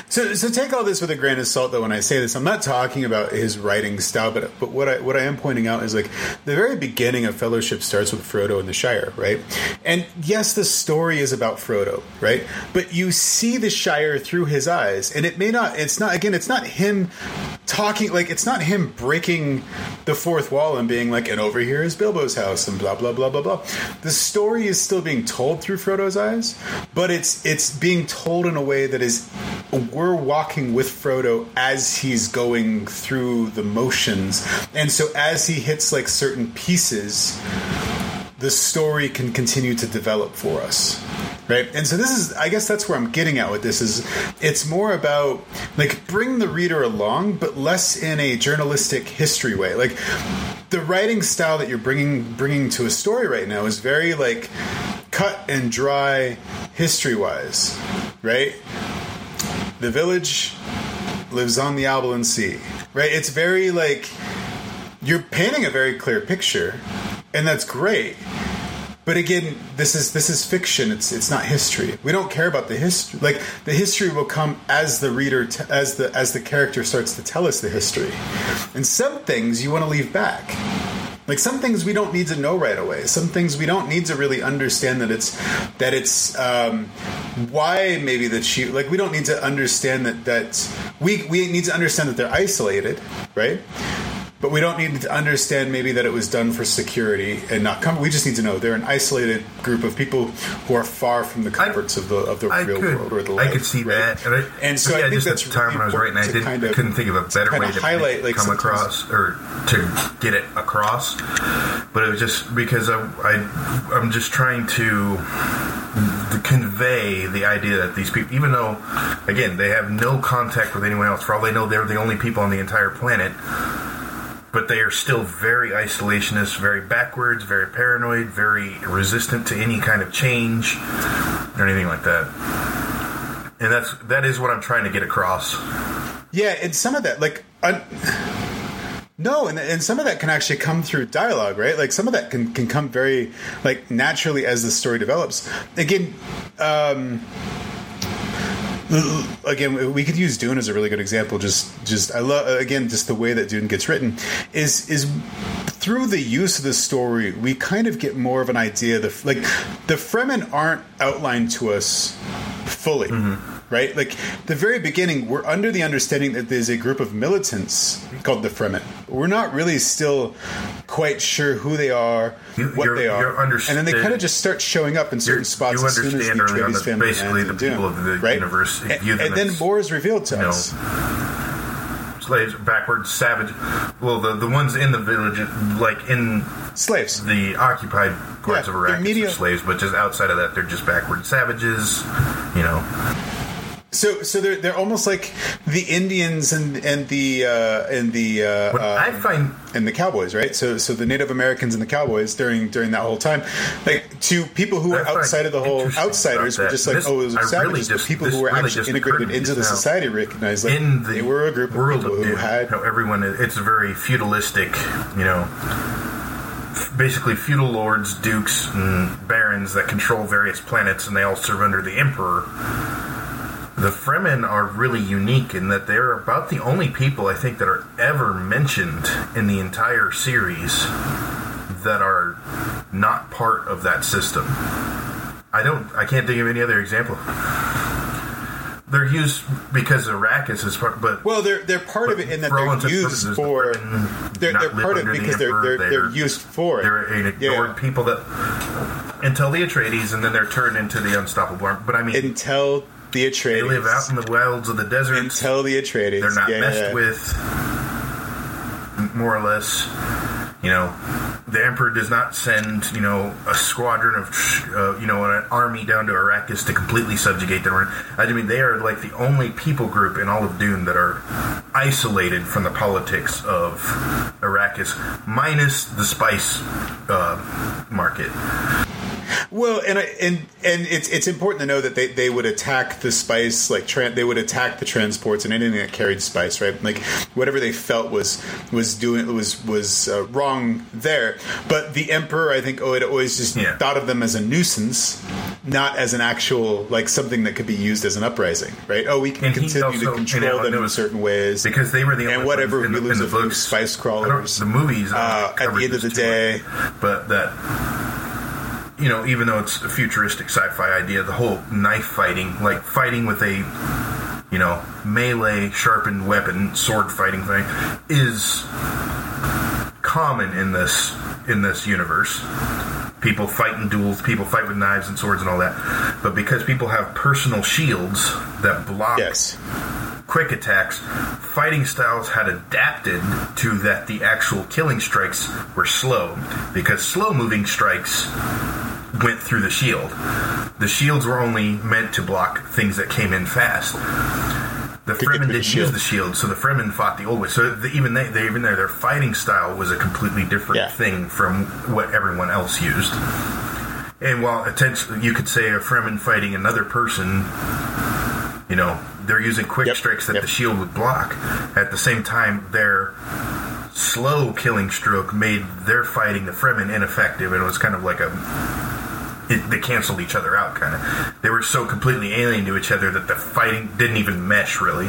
so so take all this with a grain of salt. Though when I say this, I'm not talking about his writing style, but but what I what I am pointing out is like the very beginning of Fellowship starts with Frodo in the Shire, right? And yes, the story is about Frodo, right? But you see the Shire through his eyes, and it may not. It's not again. It's not him talking like it's not him breaking the fourth wall and being like, and over here is Bilbo's house and blah blah blah blah blah. The story is still being told through Frodo's eyes, but it's it's being told in a way that is we're walking with Frodo as he's going through the motions, and so as he hits like certain pieces, the story can continue to develop for us right and so this is i guess that's where i'm getting at with this is it's more about like bring the reader along but less in a journalistic history way like the writing style that you're bringing bringing to a story right now is very like cut and dry history wise right the village lives on the Albalan Sea, right? It's very like you're painting a very clear picture, and that's great. But again, this is this is fiction. It's it's not history. We don't care about the history. Like the history will come as the reader, t- as the as the character starts to tell us the history. And some things you want to leave back. Like some things we don't need to know right away. Some things we don't need to really understand that it's that it's um, why maybe that she like we don't need to understand that that we we need to understand that they're isolated, right? But we don't need to understand maybe that it was done for security and not come. We just need to know they're an isolated group of people who are far from the comforts of the of the I real could world or the I could see right? that, and, I, And so yeah, I think just that's at the time really when I was writing, I, didn't, kind I of- couldn't think of a better kind way to highlight, like, come across or to get it across. But it was just because I, I I'm just trying to to convey the idea that these people, even though, again, they have no contact with anyone else, for all they know, they're the only people on the entire planet, but they are still very isolationist, very backwards, very paranoid, very resistant to any kind of change or anything like that. And that's that is what I'm trying to get across. Yeah, and some of that, like, un- no, and, and some of that can actually come through dialogue, right? Like, some of that can, can come very, like, naturally as the story develops. Again, um, again, we could use Dune as a really good example. Just, just I love again, just the way that Dune gets written is is through the use of the story, we kind of get more of an idea. The like, the Fremen aren't outlined to us fully, mm-hmm. Right? Like the very beginning, we're under the understanding that there's a group of militants called the Fremen. We're not really still quite sure who they are, what you're- they are, and then they kind of just start showing up in certain spots you as soon as the understand early on Atreides family basically the people of the right? universe and, and then more is revealed to know, us. slaves, backwards, savage. Well, the the ones in the village, like in Slaves. the occupied parts Yeah, of Iraq, media- are slaves, but just outside of that, they're just backward savages. You know, So, so they're they're almost like the Indians and and the uh, and the uh, What I um, find and the Cowboys, right? So, so the Native Americans and the Cowboys during during that whole time, like to people who were outside of the whole outsiders were just like, This- oh, it was I really savages. but just- people who were really actually integrated occurred to me into the society recognized like in the they were a group of world people of who had how everyone it's very feudalistic, you know, basically feudal lords, dukes, and barons that control various planets, and they all serve under the emperor. The Fremen are really unique in that they're about the only people I think that are ever mentioned in the entire series that are not part of that system. I don't. I can't think of any other example. They're used because Arrakis is part, but well, they're they're part of it in that they're used for they're, they're part of it the because they're they're, they're used for it. They're an ignored Yeah. people that until the Atreides, and then they're turned into the unstoppable. But I mean, until the Atreides. they live out in the wilds of the desert. until the Atreides. they're not yeah, messed yeah. with, more or less. You know, the Emperor does not send you know a squadron of uh, you know an army down to Arrakis to completely subjugate them. I mean, they are like the only people group in all of Dune that are isolated from the politics of Arrakis, minus the spice uh, market. Well, and I, and and it's it's important to know that they, they would attack the spice like tran they would attack the transports and anything that carried spice, right? Like whatever they felt was was doing was was uh, wrong there. But the emperor, I think, oh, it always just Yeah. thought of them as a nuisance, not as an actual like something that could be used as an uprising, right? Oh, we can And continue also- to control them in certain ways. because they were the only And whatever we lose in the books, spice crawlers. the movies Uh, at the end of the day- but that you know, even though it's a futuristic sci-fi idea, the whole knife fighting, like fighting with a you know melee sharpened weapon, sword fighting thing, is common in this in this universe. People fight in duels, people fight with knives and swords and all that. But because people have personal shields that block yes. Quick attacks, fighting styles had adapted to that the actual killing strikes were slow because slow moving strikes went through the shield. The shields were only meant to block things that came in fast. The Fremen didn't shield. use the shield, so the Fremen fought the old way. So the, even they, they, even there, their fighting style was a completely different Yeah. thing from what everyone else used. And while you could say a Fremen fighting another person you know, they're using quick Yep, strikes that yep. the shield would block. At the same time, their slow killing stroke made their fighting the Fremen ineffective, and it was kind of like a. It, they canceled each other out, kind of. They were so completely alien to each other that the fighting didn't even mesh, really.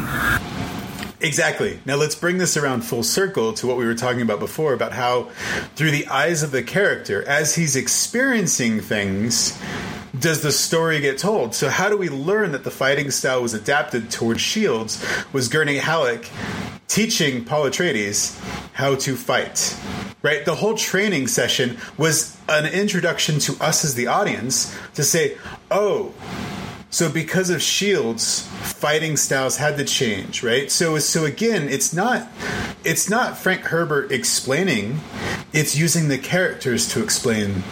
Exactly. Now let's bring this around full circle to what we were talking about before about how, through the eyes of the character, as he's experiencing things, does the story get told? So, how do we learn that the fighting style was adapted towards shields? Was Gurney Halleck teaching Paul Atreides how to fight? Right? The whole training session was an introduction to us as the audience to say, oh, so because of shields, fighting styles had to change, right? So so again, it's not it's not Frank Herbert explaining, it's using the characters to explain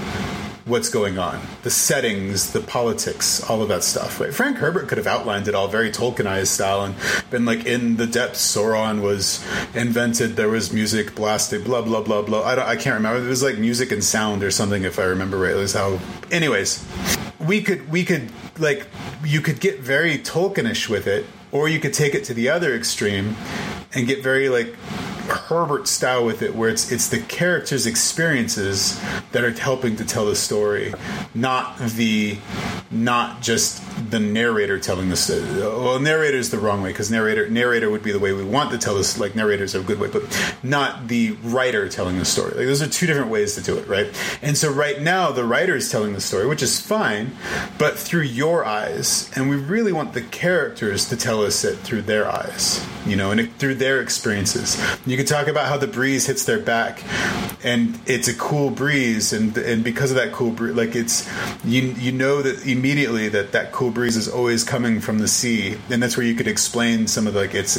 what's going on, the settings, the politics, all of that stuff. Right? Frank Herbert could have outlined it all very Tolkienized style and been like, in the depths, Sauron was invented. There was music blasted, blah blah blah blah. I don't, I can't remember. It was like music and sound or something, if I remember right. It was how. Anyways, we could we could like you could get very Tolkienish with it, or you could take it to the other extreme and get very like Herbert style with it, where it's it's the characters' experiences that are helping to tell the story, not the not just the narrator telling the story. Well, narrator is the wrong way because narrator narrator would be the way we want to tell this. Like narrators are a good way, but not the writer telling the story. Like those are two different ways to do it, right? And so right now the writer is telling the story, which is fine, but through your eyes, and we really want the characters to tell us it through their eyes, you know, and it, through their experiences. You can talk about how the breeze hits their back, and it's a cool breeze, and and because of that cool breeze, like it's you you know that immediately that that cool breeze is always coming from the sea, and that's where you could explain some of the, like it's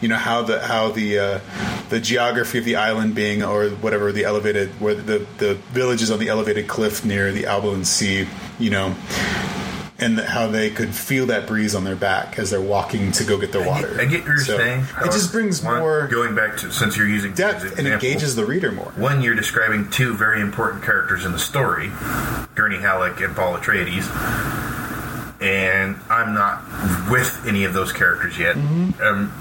you know how the how the uh, the geography of the island being or whatever the elevated where the the village is on the elevated cliff near the Albalan Sea, you know and how they could feel that breeze on their back as they're walking to go get their water. I get what you're So, saying. It just brings One, more going back to since you're using depth as and engages the reader more. One, you're describing two very important characters in the story, Gurney Halleck and Paul Atreides. And I'm not with any of those characters yet. Mm-hmm. Um,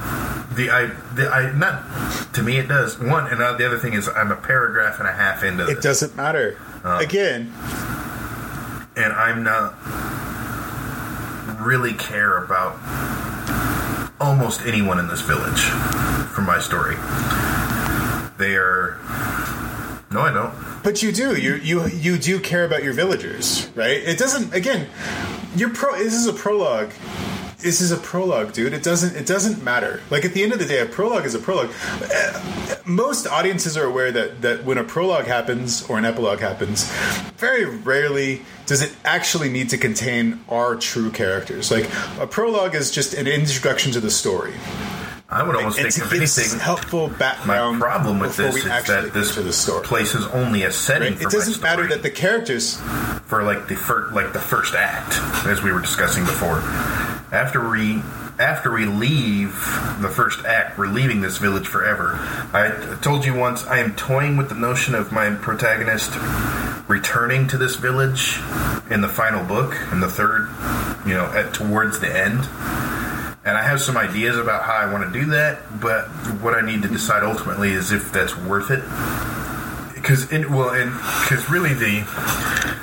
the I, the I, not to me it does. One, and uh, the other thing is I'm a paragraph and a half into It this, doesn't matter. Uh. Again, and I'm not really care about almost anyone in this village from my story. They are. No, I don't. but you do. You you you do care about your villagers, right? It doesn't. Again, your pro. This is a prologue. This is a prologue, dude. It doesn't. It doesn't matter. Like at the end of the day, a prologue is a prologue. Uh, Most audiences are aware that that when a prologue happens or an epilogue happens, very rarely does it actually need to contain our true characters. Like a prologue is just an introduction to the story. I would almost and think of anything. helpful background. My problem with this is that this the story. place is only a setting. Right? For It doesn't matter that the characters. for like the first, like the first act, as we were discussing before. After we after we leave the first act, we're leaving this village forever. I told you once I am toying with the notion of my protagonist returning to this village in the final book, in the third, you know, at towards the end. And I have some ideas about how I want to do that, but what I need to decide ultimately is if that's worth it. Because well, and because really the,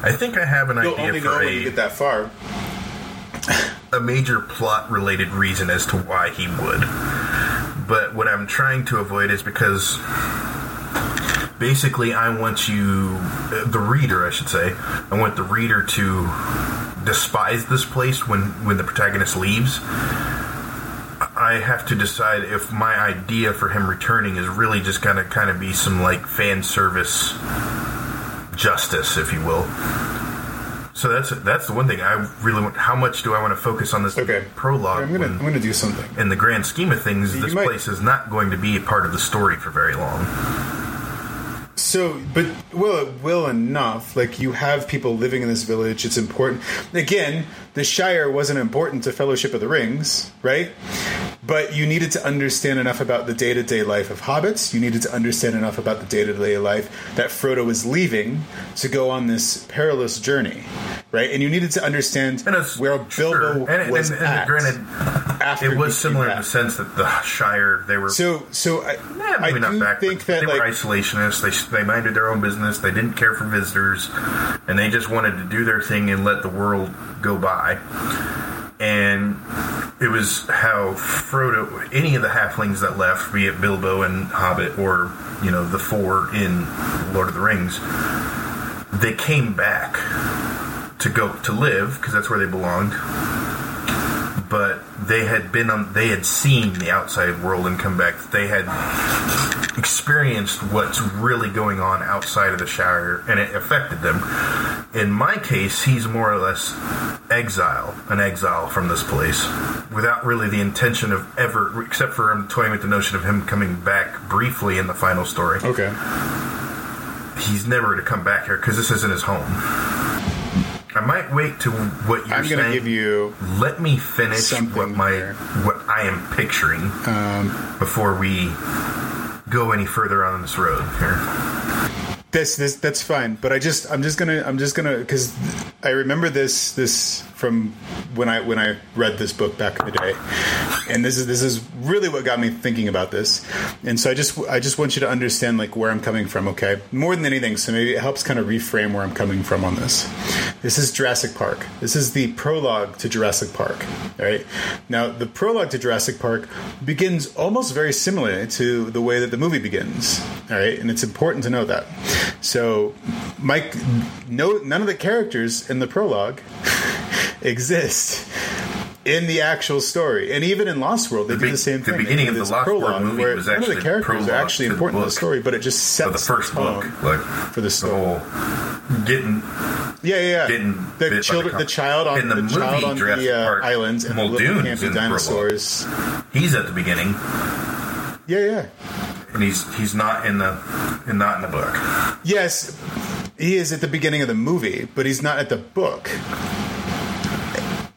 I think I have an You'll idea only know for when you a, get that far. A major plot related reason as to why he would. But what I'm trying to avoid is because basically I want you, uh, the reader, I should say, I want the reader to despise this place when when the protagonist leaves. I have to decide if my idea for him returning is really just gonna kind of be some like fan service justice, if you will. So that's that's the one thing I really want. How much do I want to focus on this Okay. prologue? I'm gonna when- I'm gonna do something. in the grand scheme of things, You this might- place is not going to be a part of the story for very long. So, but will it will enough? Like you have people living in this village. It's important. Again, the Shire wasn't important to Fellowship of the Rings, right? But you needed to understand enough about the day to day life of hobbits. You needed to understand enough about the day to day life that Frodo was leaving to go on this perilous journey, right? And you needed to understand where sure. Bilbo and, was and, and at. granted, after it was similar in the sense that the Shire they were So, so I, eh, I maybe not do backwards. think that they like were isolationists. They they minded their own business. They didn't care for visitors, and they just wanted to do their thing and let the world go by. And it was how Frodo, any of the halflings that left, be it Bilbo and Hobbit, or you know the four in Lord of the Rings, they came back to go to live because that's where they belonged but they had been on they had seen the outside world and come back. They had experienced what's really going on outside of the Shire and it affected them. In my case he's more or less exile an exile from this place without really the intention of ever except for him toying with the notion of him coming back briefly in the final story. Okay. he's never to come back here because this isn't his home I might wait to what you're I'm going to give you Let me finish what my what I am picturing um, before we go any further on this road here. this this that's fine but i just i'm just gonna i'm just gonna because i remember this this from when i when i read this book back in the day. And this is this is really what got me thinking about this. And so i just i just want you to understand like where i'm coming from okay? More than anything so maybe it helps kind of reframe where i'm coming from on this. This is jurassic park. This is the prologue to jurassic park all right? Now the prologue to jurassic park begins almost very similar to the way that the movie begins all right? And it's important to know that. So, Mike, no, none of the characters in the prologue exist in the actual story, and even in Lost World, they The do be- the same the thing. The beginning of the Lost World prologue movie where was none of actually the the characters are actually the important to the story, but it just For sets the first book, like for the the story. whole getting Yeah, yeah, yeah. getting the children, the the child on In the the, child movie on the uh, islands and the little Muldoon's campy in the dinosaurs. he's at the beginning, Yeah, yeah. and he's he's not in the and not in the book. Yes, he is at the beginning of the movie, but he's not at the book.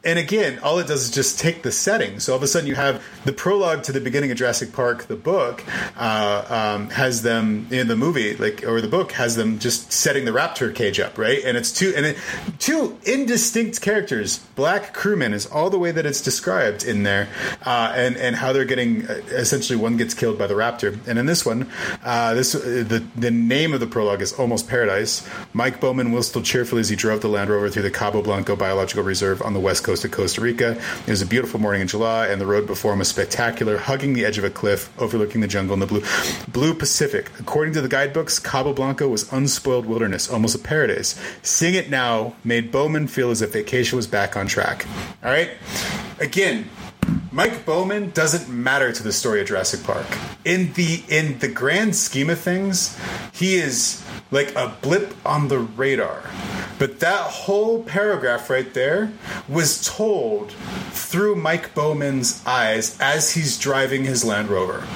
And again, all it does is just take the setting. So all of a sudden, you have the prologue to the beginning of Jurassic Park. The book uh, um, has them in the movie, like or the book has them just setting the raptor cage up, right? And it's two and it, two indistinct characters. Black crewman is all the way that it's described in there, uh, and and how they're getting uh, essentially one gets killed by the raptor, and in this one, uh, this uh, the the name of the prologue is Almost Paradise. Mike Bowman whistled cheerfully as he drove the Land Rover through the Cabo Blanco Biological Reserve on the west coast of Costa Rica. It was a beautiful morning in July, and the road before him was spectacular, hugging the edge of a cliff, overlooking the jungle and the blue blue Pacific. According to the guidebooks, Cabo Blanco was unspoiled wilderness, almost a paradise. Seeing it now made Bowman feel as if vacation was back on track. All right, again. Mike Bowman doesn't matter to the story of Jurassic Park. In the in the grand scheme of things, he is like a blip on the radar. But that whole paragraph right there was told through Mike Bowman's eyes as he's driving his Land Rover.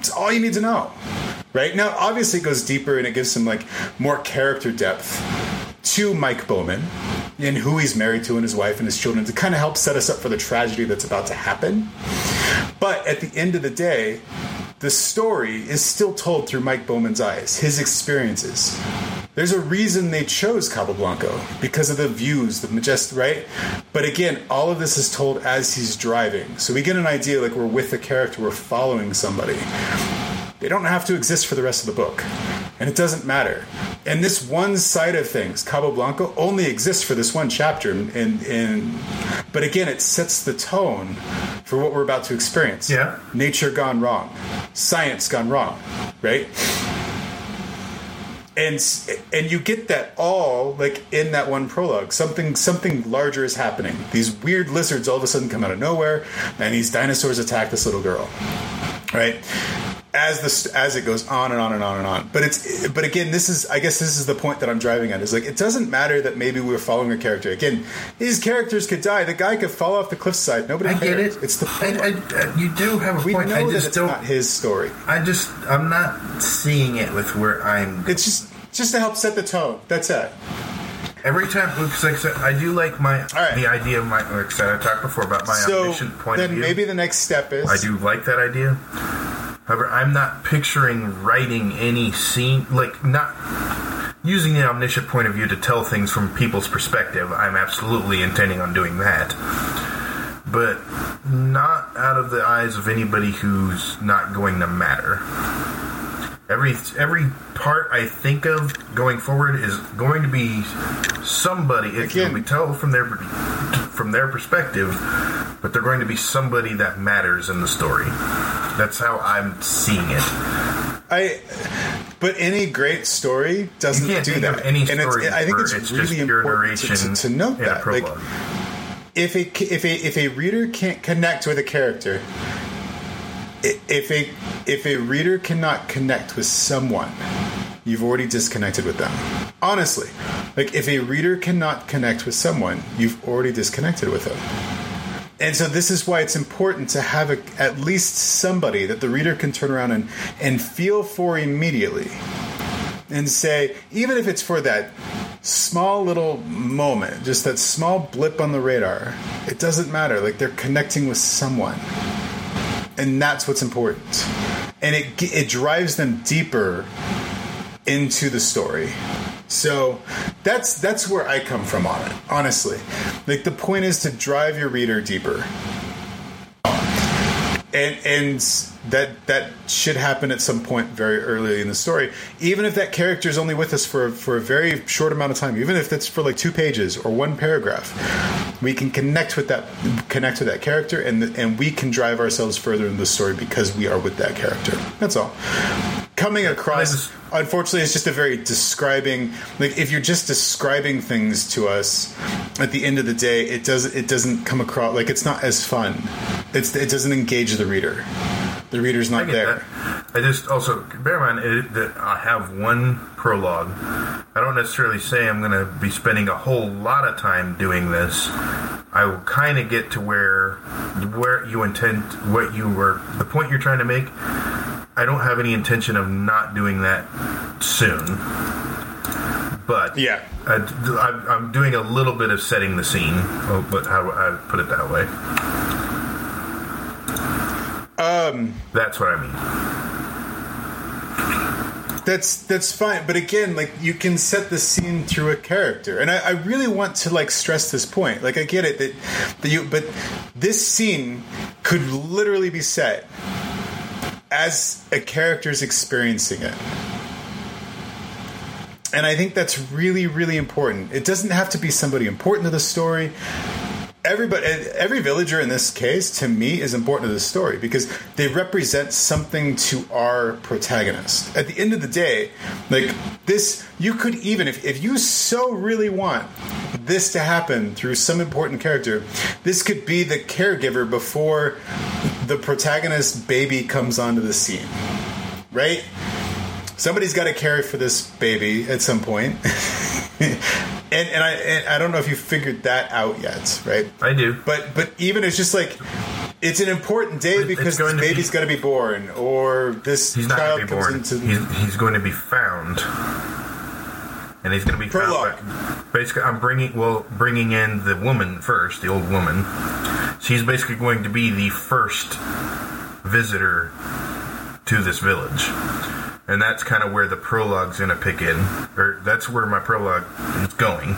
It's all you need to know. Right? Now obviously it goes deeper and it gives some like more character depth to Mike Bowman and who he's married to and his wife and his children to kind of help set us up for the tragedy that's about to happen. But at the end of the day, the story is still told through Mike Bowman's eyes, his experiences. There's a reason they chose Cabo Blanco because of the views, the majestic, right? But again, all of this is told as he's driving. So we get an idea like we're with the character, we're following somebody. They don't have to exist for the rest of the book. And it doesn't matter. And this one side of things, Cabo Blanco, only exists for this one chapter. And, and but again, it sets the tone for what we're about to experience. Yeah. Nature gone wrong, science gone wrong, right? and and you get that all like in that one prologue something something larger is happening these weird lizards all of a sudden come out of nowhere and these dinosaurs attack this little girl right as the as it goes on and on and on and on but it's but again this is i guess this is the point that i'm driving at is like it doesn't matter that maybe we're following a character again these characters could die the guy could fall off the cliffside nobody I get it. it's the I, I, uh, you do have a we point. know I that just it's don't. not his story I just I'm not seeing it with where I'm. it's just just to help set the tone that's it Every time, like I do like my right. the idea of my. Like I said, I talked before about my so omniscient point of view. Then maybe the next step is I do like that idea. However, I'm not picturing writing any scene like not using the omniscient point of view to tell things from people's perspective. I'm absolutely intending on doing that. But not out of the eyes of anybody who's not going to matter. Every every part I think of going forward is going to be somebody. Again- going be told from their from their perspective, but they're going to be somebody that matters in the story. That's how I'm seeing it. I, but any great story doesn't do that. any and story I think it's, it's just really pure important to, narration to, to note that. Like, if a if a if a reader can't connect with a character, if a if a reader cannot connect with someone, you've already disconnected with them. Honestly, like if a reader cannot connect with someone, you've already disconnected with them. And so this is why it's important to have a, at least somebody that the reader can turn around and, and feel for immediately. And say, even if it's for that small little moment, just that small blip on the radar, it doesn't matter. Like they're connecting with someone. And that's what's important. And it, it drives them deeper into the story. So that's that's where I come from on it, honestly. Like the point is to drive your reader deeper. And and that that should happen at some point very early in the story. Even if that character is only with us for for a very short amount of time, even if it's for like two pages or one paragraph, we can connect with that connect with that character and and we can drive ourselves further in the story because we are with that character. That's all. Coming across unfortunately it's just a very describing like if you're just describing things to us at the end of the day it does it doesn't come across like it's not as fun it's it doesn't engage the reader the reader's not get there that. I just also bear in mind it, that I have one prologue. I don't necessarily say I'm going to be spending a whole lot of time doing this. I will kind of get to where where you intend what you were the point you're trying to make. I don't have any intention of not doing that soon. but Yeah. I, I'm, I'm doing a little bit of setting the scene. oh, But how I put it that way. Um, that's what I mean. That's that's fine, but again, like you can set the scene through a character, and I, I really want to like stress this point. Like I get it that, that you, but this scene could literally be set as a character's experiencing it. And I think that's really, really important. It doesn't have to be somebody important to the story. Everybody, every villager in this case, to me, is important to the story because they represent something to our protagonist. At the end of the day, like this, you could even, if, if you so really want this to happen through some important character, this could be the caregiver before the protagonist's baby comes onto the scene, right? somebody's got to care for this baby at some point. and and I and I don't know if you figured that out yet, right? I do. But but even it's just like it's an important day because this baby's going to be- baby's got to be born, or this He's child going to be comes born. into. He's, he's going to be found, and he's going to be Prologue. found. Basically, I'm bringing well, bringing in the woman first, the old woman. She's basically going to be the first visitor to this village, and that's kind of where the prologue's to pick in, or that's where my prologue is going.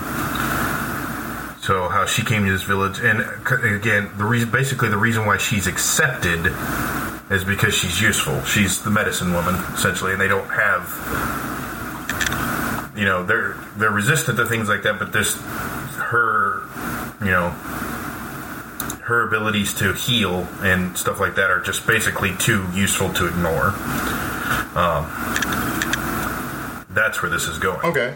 So how she came to this village, and again, the reason, basically, the reason why she's accepted is because she's useful. She's the medicine woman, essentially, and they don't have, you know, they're they're resistant to things like that. But this, her, you know, her abilities to heal and stuff like that are just basically too useful to ignore. Um, that's where this is going. Okay.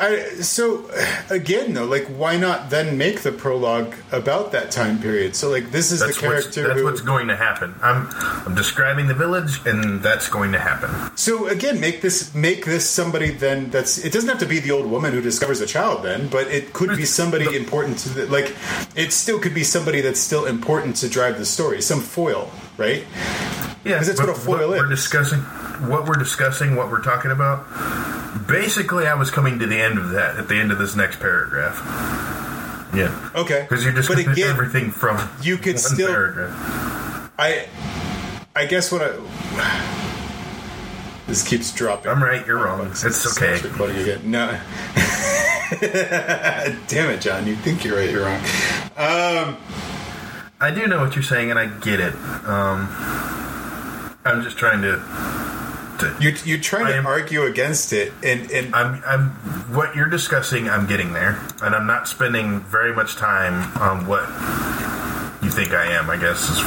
I, so again though like why not then make the prologue about that time period so like this is That's, the what's, character that's who, what's going to happen. I'm I'm describing the village, and that's going to happen. So again, make this make this somebody then that's it doesn't have to be the old woman who discovers a child then, but it could be somebody important to the like it still could be somebody that's still important to drive the story, some foil, right? Yeah, 'Cause that's but what a foil We're discussing what we're discussing, what we're talking about. Basically, I was coming to the end of that at the end of this next paragraph. Yeah, Okay. because you're But discussing again, everything from you could one still- paragraph. I I guess what I this keeps dropping. I'm right, you're wrong. It's okay. It's recording again. No. Damn it, John! You think you're right, you're wrong. Um, I do know what you're saying, and I get it. Um, I'm just trying to. to you you're trying I to am- argue against it, and and I'm, I'm what you're discussing. I'm getting there, and I'm not spending very much time on what you think I am. I guess is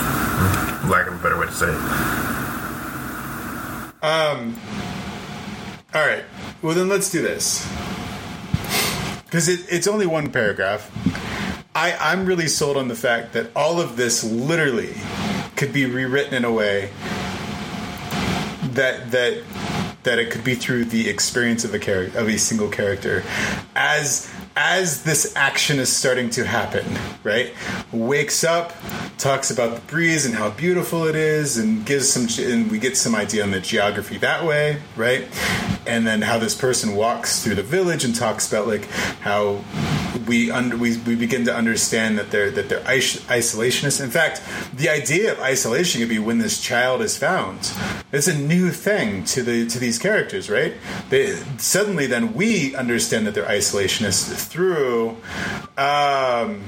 lack of a better way to say it. Um, all right. Well, then let's do this. Because it, it's only one paragraph. I, I'm really sold on the fact that all of this literally could be rewritten in a way that that that it could be through the experience of a character of a single character. As as this action is starting to happen right? Wakes up talks about the breeze and how beautiful it is and gives some and we get some idea on the geography that way right? And then how this person walks through the village and talks about like how we under, we, we begin to understand that they're that they're is- isolationists. In fact, the idea of isolation could be when this child is found. It's a new thing to the to these characters, right? They suddenly then we understand that they're isolationists through. Um,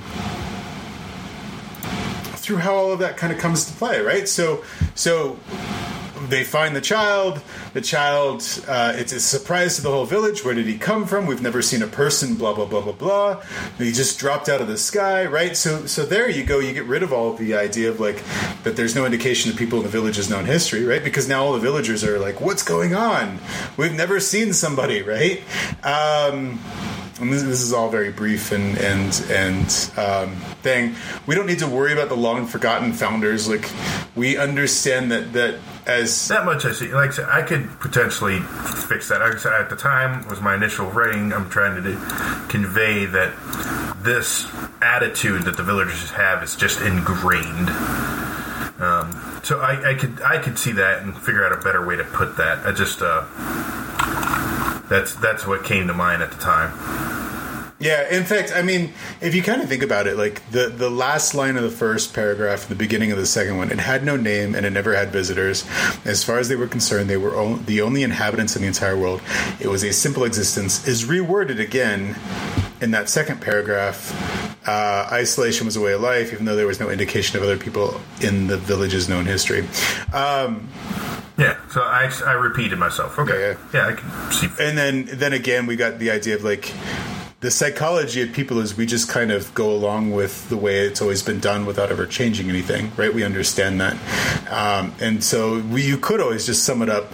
through how all of that kind of comes to play, right? So, so they find the child. The child, uh, it's a surprise to the whole village. Where did he come from? We've never seen a person. Blah blah blah blah blah. He just dropped out of the sky, right? So, so there you go. You get rid of all of the idea of like that. There's no indication that people in the village has known history, right? Because now all the villagers are like, "What's going on? We've never seen somebody, right?" Um, and this, this is all very brief and and and um, thing. We don't need to worry about the long forgotten founders. Like we understand that that as That much I see. Like I said, I could potentially fix that. I said, at the time was my initial writing. I'm trying to convey that this attitude that the villagers have is just ingrained. Um, so I, I could I could see that and figure out a better way to put that. I just uh, That's that's what came to mind at the time. Yeah, in fact, I mean, if you kind of think about it, like the the last line of the first paragraph, the beginning of the second one, it had no name and it never had visitors. As far as they were concerned, they were o- the only inhabitants in the entire world. It was a simple existence. Is reworded again in that second paragraph. Uh, isolation was a way of life, even though there was no indication of other people in the village's known history. Um, Yeah, so I, I repeated myself. Okay, Yeah, yeah, I can see. and then then again we got the idea of like the psychology of people is we just kind of go along with the way it's always been done without ever changing anything right? We understand that. Um, and so we, you could always just sum it up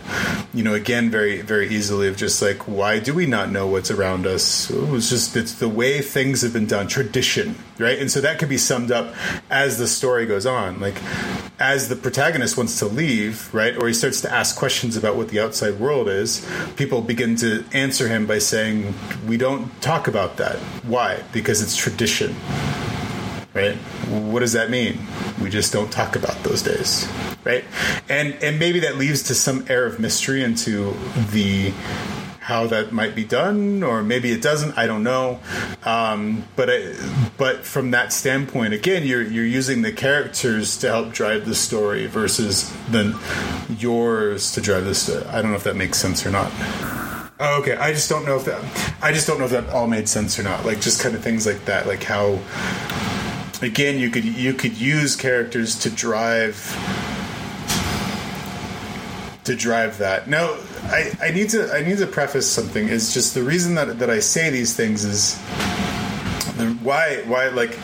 you know again very very easily of just like why do we not know what's around us? It was just it's the way things have been done tradition right? And so that could be summed up as the story goes on. Like as the protagonist wants to leave right or he starts to ask questions about what the outside world is people begin to answer him by saying we don't talk about that. Why? Because it's tradition right? What does that mean? We just don't talk about those days right? And and maybe that leaves to some air of mystery into the how that might be done or maybe it doesn't i don't know um, but but from that standpoint again you're you're using the characters to help drive the story versus then yours to drive this i don't know if that makes sense or not Oh, okay. I just don't know if that. I just don't know if that all made sense or not. Like just kind of things like that. Like how, again, you could you could use characters to drive to drive that. Now, I, I need to I need to preface something. Is just the reason that that I say these things is why why like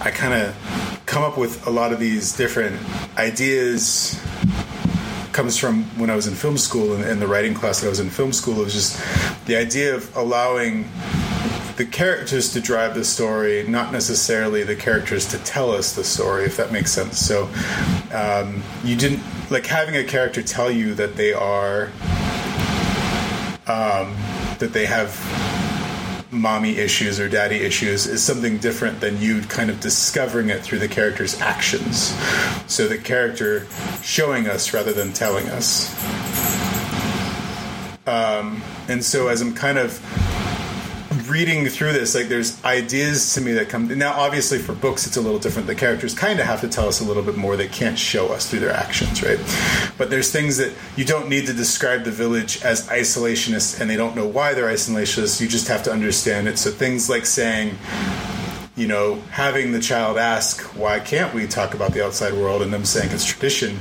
I kind of come up with a lot of these different ideas comes from when I was in film school and, and the writing class that I was in film school. It was just the idea of allowing the characters to drive the story, not necessarily the characters to tell us the story, if that makes sense. So um, you didn't like having a character tell you that they are um, that they have mommy issues or daddy issues is something different than you kind of discovering it through the character's actions. So the character showing us rather than telling us. Um, and so as I'm kind of reading through this, like there's ideas to me that come now. Obviously, for books, it's a little different. The characters kind of have to tell us a little bit more. They can't show us through their actions, right? But there's things that you don't need to describe the village as isolationist, and they don't know why they're isolationist. You just have to understand it. So things like saying. You know, having the child ask, why can't we talk about the outside world? And them saying it's tradition.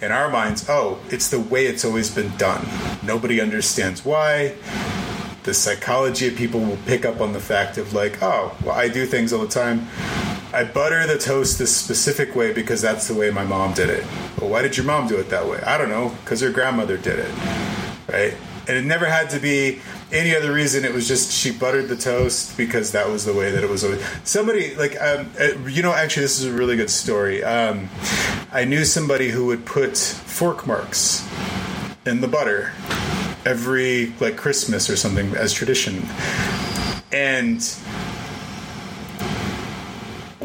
In our minds, oh, it's the way it's always been done. Nobody understands why the psychology of people will pick up on the fact of like, oh, well, I do things all the time. I butter the toast this specific way because that's the way my mom did it. Well, why did your mom do it that way? I don't know, because her grandmother did it, right? And it never had to be any other reason. It was just she buttered the toast because that was the way that it was. Somebody like um, uh, you know, actually, this is a really good story. Um, I knew somebody who would put fork marks in the butter every like Christmas or something as tradition. And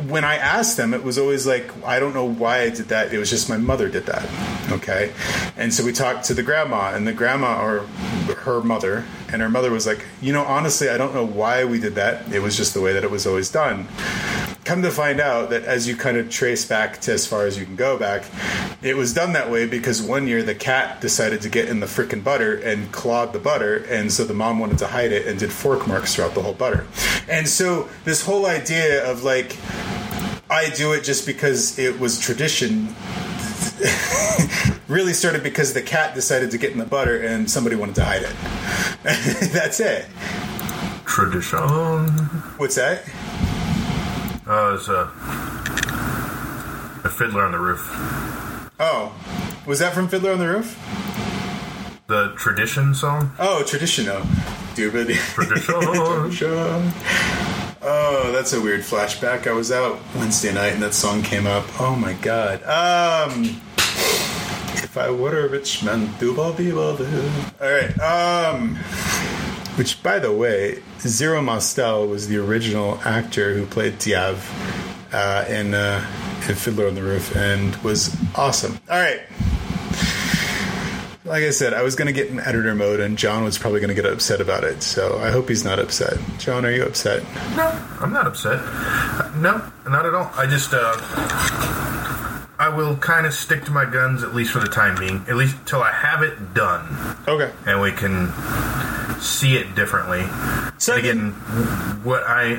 when I asked them, it was always like, I don't know why I did that. It was just my mother did that. Okay. And so we talked to the grandma, and the grandma, or her mother, and her mother was like, You know, honestly, I don't know why we did that. It was just the way that it was always done. Come to find out that as you kind of trace back to as far as you can go back, it was done that way because one year the cat decided to get in the frickin' butter and clawed the butter, and so the mom wanted to hide it and did fork marks throughout the whole butter. And so this whole idea of like, I do it just because it was tradition really started because the cat decided to get in the butter and somebody wanted to hide it. That's it. Tradition. Um, What's that? Uh, it's a, a fiddler on the roof. Oh, was that from Fiddler on the Roof? The tradition song. Oh, traditional. Doobity. Tradition. Oh, that's a weird flashback. I was out Wednesday night and that song came up. Oh my god. Um, if I were a rich man, doobal beeble doo. All right. Um, which, by the way, Zero Mostel was the original actor who played Tevye uh, in, uh, in Fiddler on the Roof and was awesome. All right. like I said, I was going to get in editor mode, and John was probably going to get upset about it. So I hope he's not upset. John, are you upset? No, I'm not upset. No, not at all. I just, uh, I will kind of stick to my guns at least for the time being, at least till I have it done, Okay. and we can see it differently. So and again, what I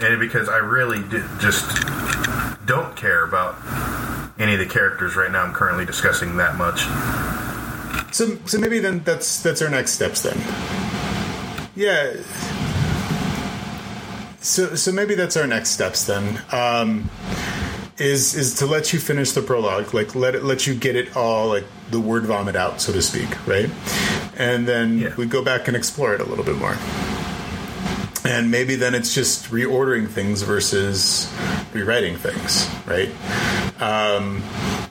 and because I really just don't care about any of the characters right now. I'm currently discussing that much. So, so maybe then that's that's our next steps then. Yeah. So, so maybe that's our next steps then. Um, is is to let you finish the prologue, like let it let you get it all, like the word vomit out, so to speak, right? And then Yeah. we go back and explore it a little bit more. And maybe then it's just reordering things versus rewriting things, right? Um,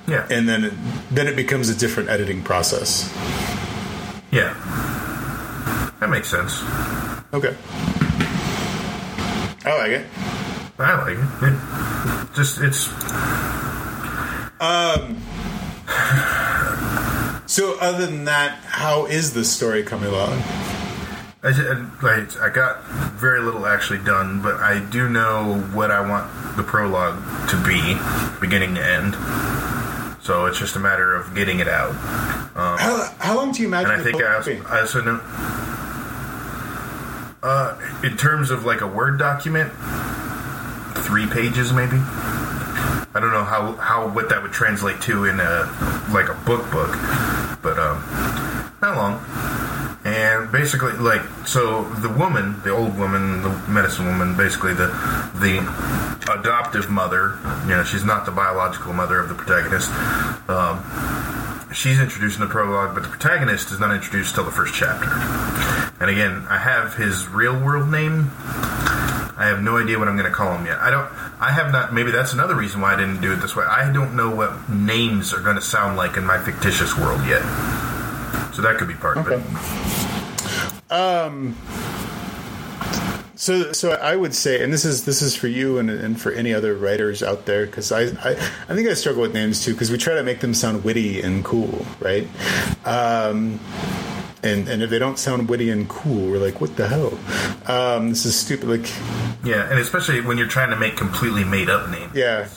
Yeah, and then it, then it becomes a different editing process. yeah, that makes sense. Okay. I like it. I like it. it just it's Um. So, other than that, how is this story coming along? I, ju- I, I got very little actually done, but I do know what I want the prologue to be, beginning to end. So it's just a matter of getting it out. How, how long do you imagine? And I think I also? I also know. Uh, in terms of like a Word document, three pages maybe. I don't know how, how what that would translate to in a like a book book, but um, not long. And basically, like, so the woman, the old woman, the medicine woman, basically the the adoptive mother. You know, she's not the biological mother of the protagonist. Um, she's introduced in the prologue, but the protagonist is not introduced till the first chapter. And again, I have his real world name. I have no idea what I'm going to call them yet. I don't. I have not. Maybe that's another reason why I didn't do it this way. I don't know what names are going to sound like in my fictitious world yet. So that could be part of it. Um. So, so I would say, and this is this is for you and, and for any other writers out there, because I, I I think I struggle with names too, because we try to make them sound witty and cool, right? Um, and and if they don't sound witty and cool, we're like, what the hell? Um, this is stupid. Like, Yeah, and especially when you're trying to make completely made up names. yeah,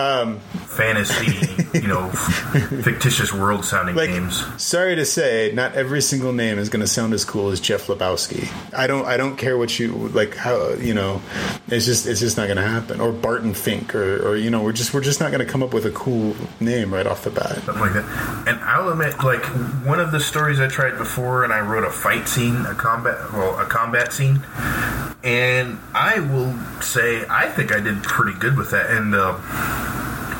Fantasy, you know, fictitious world sounding like names. sorry to say, not every single name is going to sound as cool as Jeff Lebowski. I don't I don't care what you like how you know. It's just it's just not going to happen. Or Barton Fink, or or you know, we're just we're just not going to come up with a cool name right off the bat. something like that. And I'll admit, like one of the stories I tried before, and I wrote a fight scene, a combat, well, a combat scene, and I will say I think I did pretty good with that. And uh,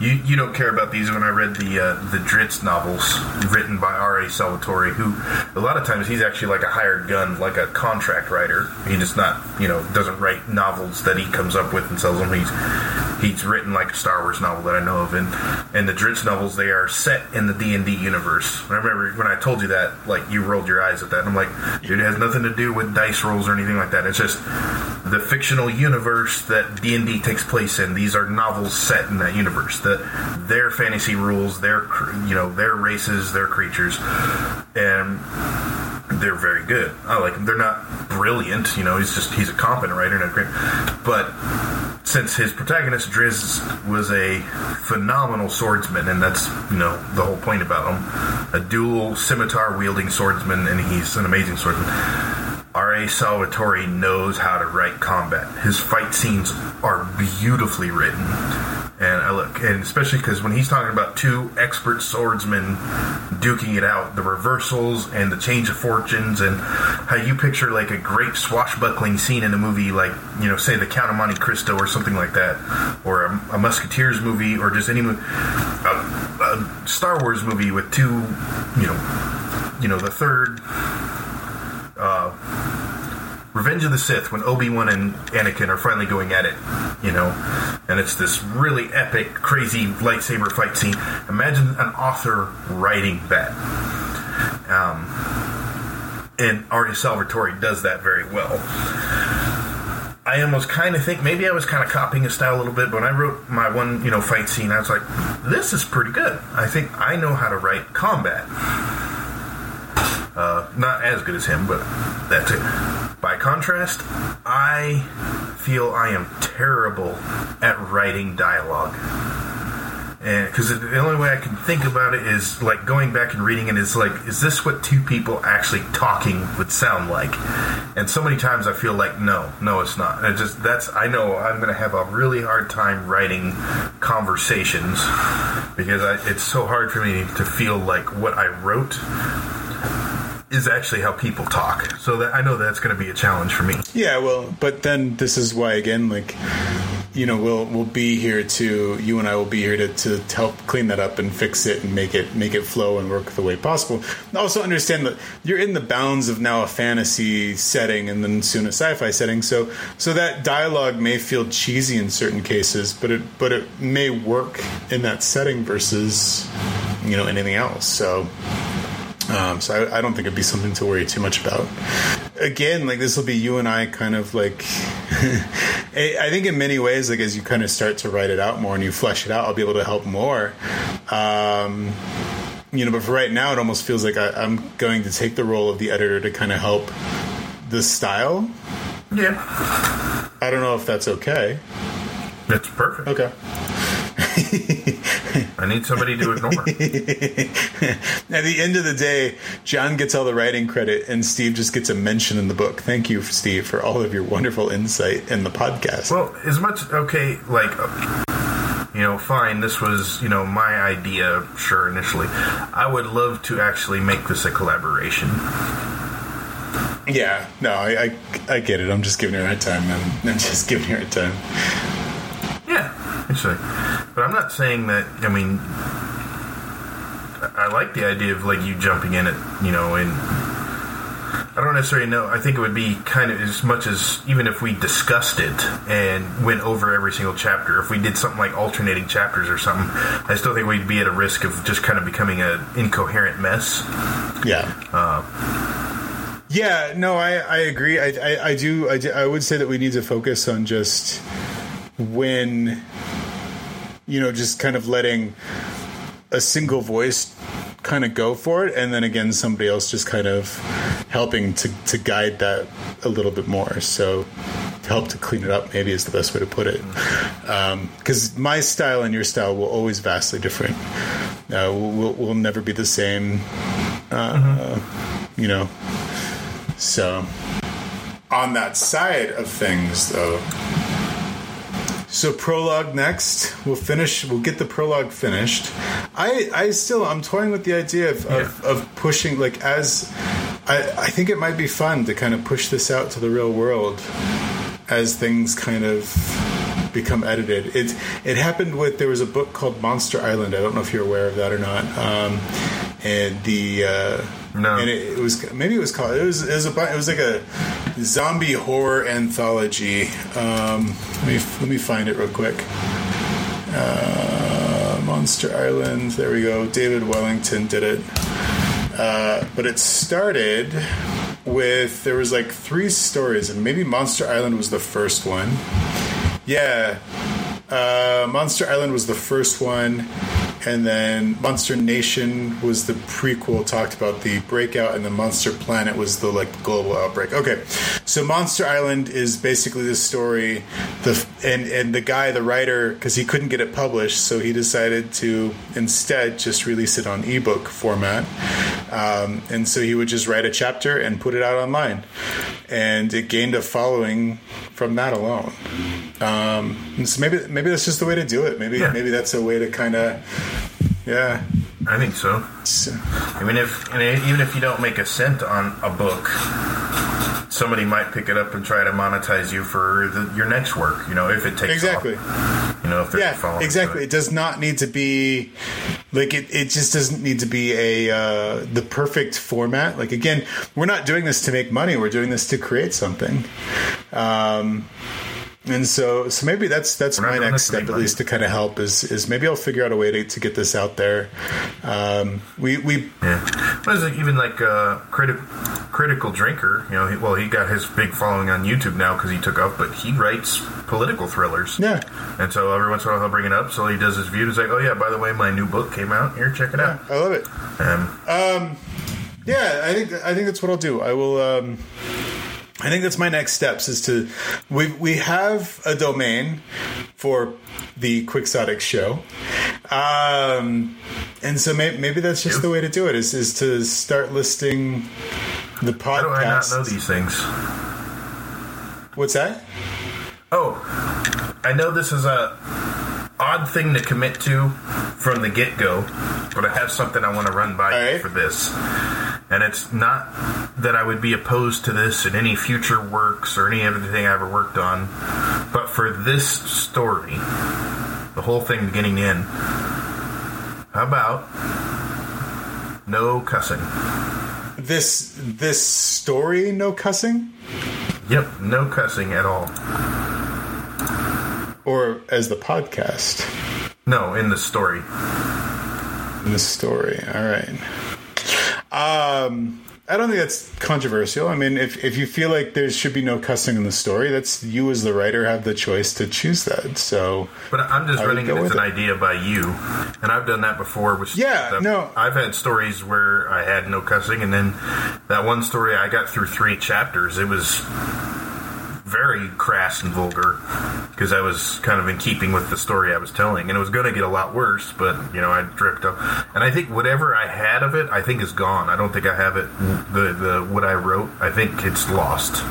you you don't care about these when I read the uh, the Drizzt novels written by R. A. Salvatore, who a lot of times he's actually like a hired gun, like a contract writer. He just not you know doesn't write novels that he comes up with and sells them. He's he's written like a Star Wars novel that I know of, and and the Drizzt novels they are set in the D and D universe. I remember when I told you that, like you rolled your eyes at that. And I'm like, dude, it has nothing to do with dice rolls or anything like that. It's just the fictional universe that D and D takes place in. These are novels set in that universe. The their fantasy rules, their you know their races, their creatures, and they're very good. I like them. They're not brilliant, you know. He's just he's a competent writer a great, but since his protagonist Drizzt was a phenomenal swordsman, and that's you know the whole point about him, a dual scimitar wielding swordsman, and he's an amazing swordsman. R.A. Salvatore knows how to write combat. His fight scenes are beautifully written. And I look, and especially because when he's talking about two expert swordsmen duking it out, the reversals and the change of fortunes, and how you picture like a great swashbuckling scene in a movie, like you know, say the Count of Monte Cristo or something like that, or a, a Musketeers movie, or just any movie, a, a Star Wars movie with two, you know, you know, the third Revenge of the Sith when Obi Wan and Anakin are finally going at it, you know, and it's this really epic, crazy lightsaber fight scene. Imagine an author writing that. Um, and Artie Salvatore does that very well. I almost kind of think maybe I was kind of copying his style a little bit. But when I wrote my one, you know, fight scene, I was like, "This is pretty good." I think I know how to write combat. Uh, not as good as him, but that's it. By contrast, I feel I am terrible at writing dialogue and because the only way I can think about it is like going back and reading it is like, is this what two people actually talking would sound like? And so many times I feel like, no, no, it's not. It just that's I know I'm going to have a really hard time writing conversations because I, it's so hard for me to feel like what I wrote is actually how people talk. So that I know that's going to be a challenge for me. Yeah, well, but then this is why again, like you know, we'll we'll be here to you and I will be here to, to help clean that up and fix it and make it make it flow and work the way possible. also understand that you're in the bounds of now a fantasy setting and then soon a sci-fi setting, so so that dialogue may feel cheesy in certain cases, but it but it may work in that setting versus you know anything else. So um, so I, I, don't think it'd be something to worry too much about. Again, like this will be you and I kind of like. I think in many ways, like as you kind of start to write it out more and you flesh it out, I'll be able to help more. Um, you know, but for right now, it almost feels like I, am going to take the role of the editor to kind of help the style. Yeah. I don't know if that's okay. That's perfect. Okay. I need somebody to ignore. At the end of the day, John gets all the writing credit, and Steve just gets a mention in the book. Thank you, Steve, for all of your wonderful insight in the podcast. Well, as much okay, like you know, fine, this was, you know, my idea, sure, initially. I would love to actually make this a collaboration. Yeah, no, I, I, I get it. I'm just giving her a hard time, man. I'm just giving her a hard time. Yeah, actually. But I'm not saying that. I mean, I like the idea of like you jumping in it, you know, and I don't necessarily know. I think it would be kind of as much as even if we discussed it and went over every single chapter. If we did something like alternating chapters or something, I still think we'd be at a risk of just kind of becoming an incoherent mess. Yeah. Uh, yeah. No, I, I agree. I, I, I do. I, do, I would say that we need to focus on just when you know, just kind of letting a single voice kind of go for it, and then again, somebody else just kind of helping to, to guide that a little bit more. So, to help to clean it up, maybe is the best way to put it. Because um, my style and your style will always vastly different. Uh, we'll, we'll never be the same. Uh, mm-hmm. You know, so on that side of things, though so prologue next. We'll finish. We'll get the prologue finished. I I still I'm toying with the idea of yeah. of, of, pushing like as I I think it might be fun to kind of push this out to the real world as things kind of become edited. It it happened with there was a book called Monster Island. I don't know if you're aware of that or not. Um, and the uh, no, and it, it, was maybe it was called it was it was a it was like a zombie horror anthology. Um, let me let me find it real quick. Uh, Monster Island. There we go. David Wellington did it. Uh, but it started with there was like three stories, and maybe Monster Island was the first one. Yeah, uh, Monster Island was the first one and then Monster Nation was the prequel, talked about the breakout, and the Monster Planet was the like global outbreak. Okay, so Monster Island is basically the story. The and and the guy, the writer, because he couldn't get it published, so he decided to instead just release it on ebook format. Um, and so he would just write a chapter and put it out online, and it gained a following from that alone. Um, so maybe maybe that's just the way to do it. Maybe maybe that's a way to kind of yeah. I think so. so. I mean, if even if you don't make a cent on a book, somebody might pick it up and try to monetize you for the, your next work. You know, if it takes exactly. Off, you know, if yeah, exactly. It. it. does not need to be like it. It just doesn't need to be a uh, the perfect format. Like again, we're not doing this to make money. We're doing this to create something. Um, and so so maybe that's that's We're my next step at least to kind of help is is maybe I'll figure out a way to, to get this out there. Um, we we Yeah. What is it? Even like uh, criti- critical drinker. You know, he, well, he got his big following on YouTube now because he took up, but he writes political thrillers. yeah And so every once in a while he'll bring it up. So he does his view. He's like, "Oh yeah, by the way, my new book came out. Here, check it out." I love it. Um, Yeah, I think I think that's what I'll do. I will. Um, I think that's my next steps is to we we have a domain for the Quixotic show, um, and so may, maybe that's just the way to do it is is to start listing the how do I not know these things? What's that? Oh, I know this is a odd thing to commit to from the get go, but I have something I want to run by right. for this. And it's not that I would be opposed to this in any future works or any everything I ever worked on, but for this story, the whole thing beginning end, how about no cussing? This this story, no cussing, Yep, no cussing at all. or as the podcast No, in the story. in the story. All right. Um, I don't think that's controversial. I mean, if if you feel like there should be no cussing in the story, that's you as the writer have the choice to choose that. So But I'm just running it as with an it. idea by you, and I've done that before. With Yeah, stuff. no. I've had stories where I had no cussing, and then that one story I got through three chapters. It was very crass and vulgar because I was kind of in keeping with the story I was telling, and it was going to get a lot worse. But you know, I dripped up, and I think whatever I had of it, I think is gone. I don't think I have it. The the what I wrote, I think it's lost.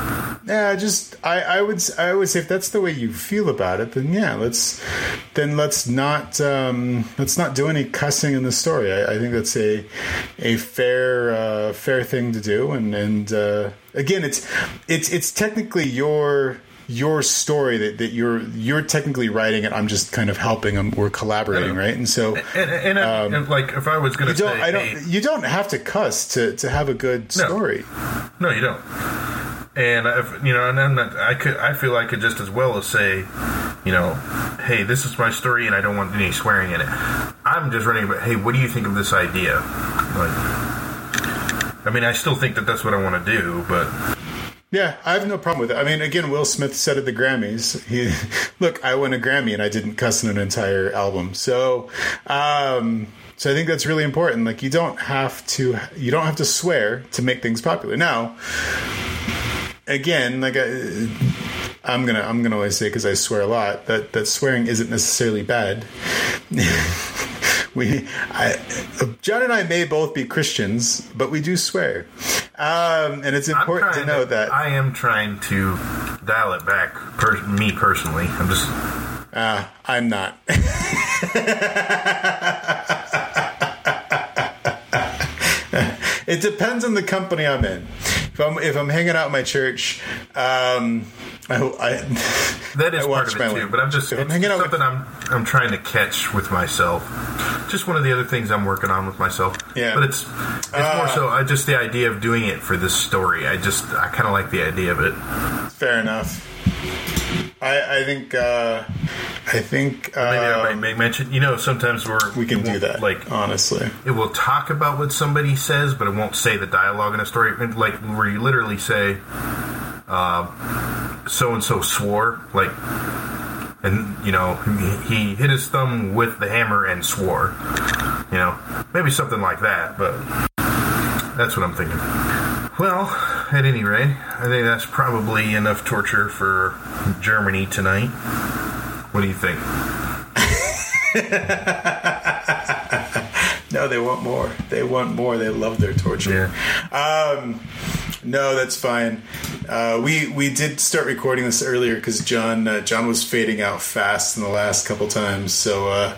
yeah, just I, I would I would say if that's the way you feel about it, then yeah, let's then let's not um, let's not do any cussing in the story. I, I think that's a a fair uh, fair thing to do, and and uh, again, it's it's it's technically your your story that, that you're you're technically writing it. I'm just kind of helping. them. we're collaborating, right? And so And, and, I- and like if I was going Um, to don't say, I don't hey, you don't have to cuss to to have a good No. story. No, you don't. And if you know, and I'm not. I could. I feel I could just as well as say, you know, hey, this is my story, and I don't want any swearing in it. I'm just running. But hey, what do you think of this idea? Like, I mean, I still think that that's what I want to do, but Yeah, I have no problem with it. I mean, again, Will Smith said at the Grammys, he, "Look, I won a Grammy and I didn't cuss in an entire album." So, um, so I think that's really important. Like, you don't have to, you don't have to swear to make things popular. Now, again, like I, I'm gonna, I'm gonna always say because I swear a lot that that swearing isn't necessarily bad. we, I, John and I may both be Christians, but we do swear, um, and it's important to know that. I am trying to dial it back. Per, me personally, I'm just. Uh, I'm not. it depends on the company I'm in. If I'm if I'm hanging out in my church, um, I, I That is I part of it too, but I'm just If I'm it's hanging out with- something I'm I'm trying to catch with myself. Just one of the other things I'm working on with myself. Yeah. Uh, but it's it's more so I just the idea of doing it for this story. I just I kind of like the idea of it. fair enough. I I think uh, I think uh, Maybe I might make mention. You know, sometimes we're we can do that. Like honestly, it will talk about what somebody says, but it won't say the dialogue in a story. Like where you literally say, "So and so swore," like, and you know he hit his thumb with the hammer and swore. You know, maybe something like that. But that's what I'm thinking. Well, at any rate, I think that's probably enough torture for Germany tonight. What do you think? no, they want more. They want more. They love their torture. Um, no, that's fine. Uh, we we did start recording this earlier because John uh, John was fading out fast in the last couple times. So uh,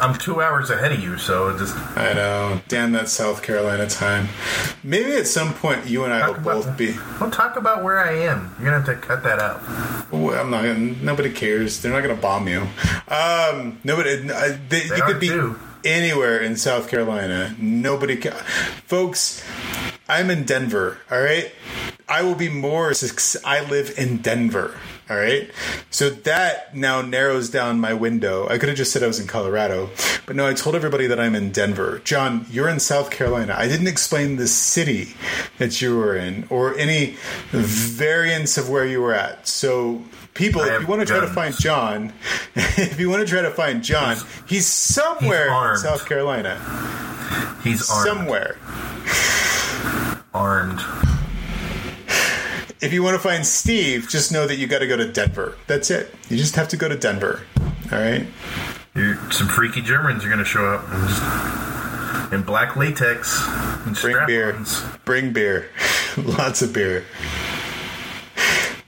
I'm two hours ahead of you, so it just I know, damn that South Carolina time. Maybe at some point you and I will both be. Well, talk about where I am. You're gonna have to cut that out. Well, I'm not. Gonna, nobody cares. They're not going to bomb you. Um, nobody. Uh, they, you could be too. anywhere in South Carolina. Nobody, ca- folks. I'm in Denver. All right. I will be more. suc- I live in Denver. All right. So that now narrows down my window. I could have just said I was in Colorado, but no, I told everybody that I'm in Denver. John, you're in South Carolina. I didn't explain the city that you were in or any variance of where you were at. So people, if you want to try to find John, if you want to try to find John, he's somewhere in. South Carolina. He's armed. Somewhere. Armed. If you want to find Steve, just know that you got to go to Denver. That's it. You just have to go to Denver. All right. You're, some freaky Germans are going to show up and just, in black latex and Bring beer. strap-ons. Bring beer. Lots of beer.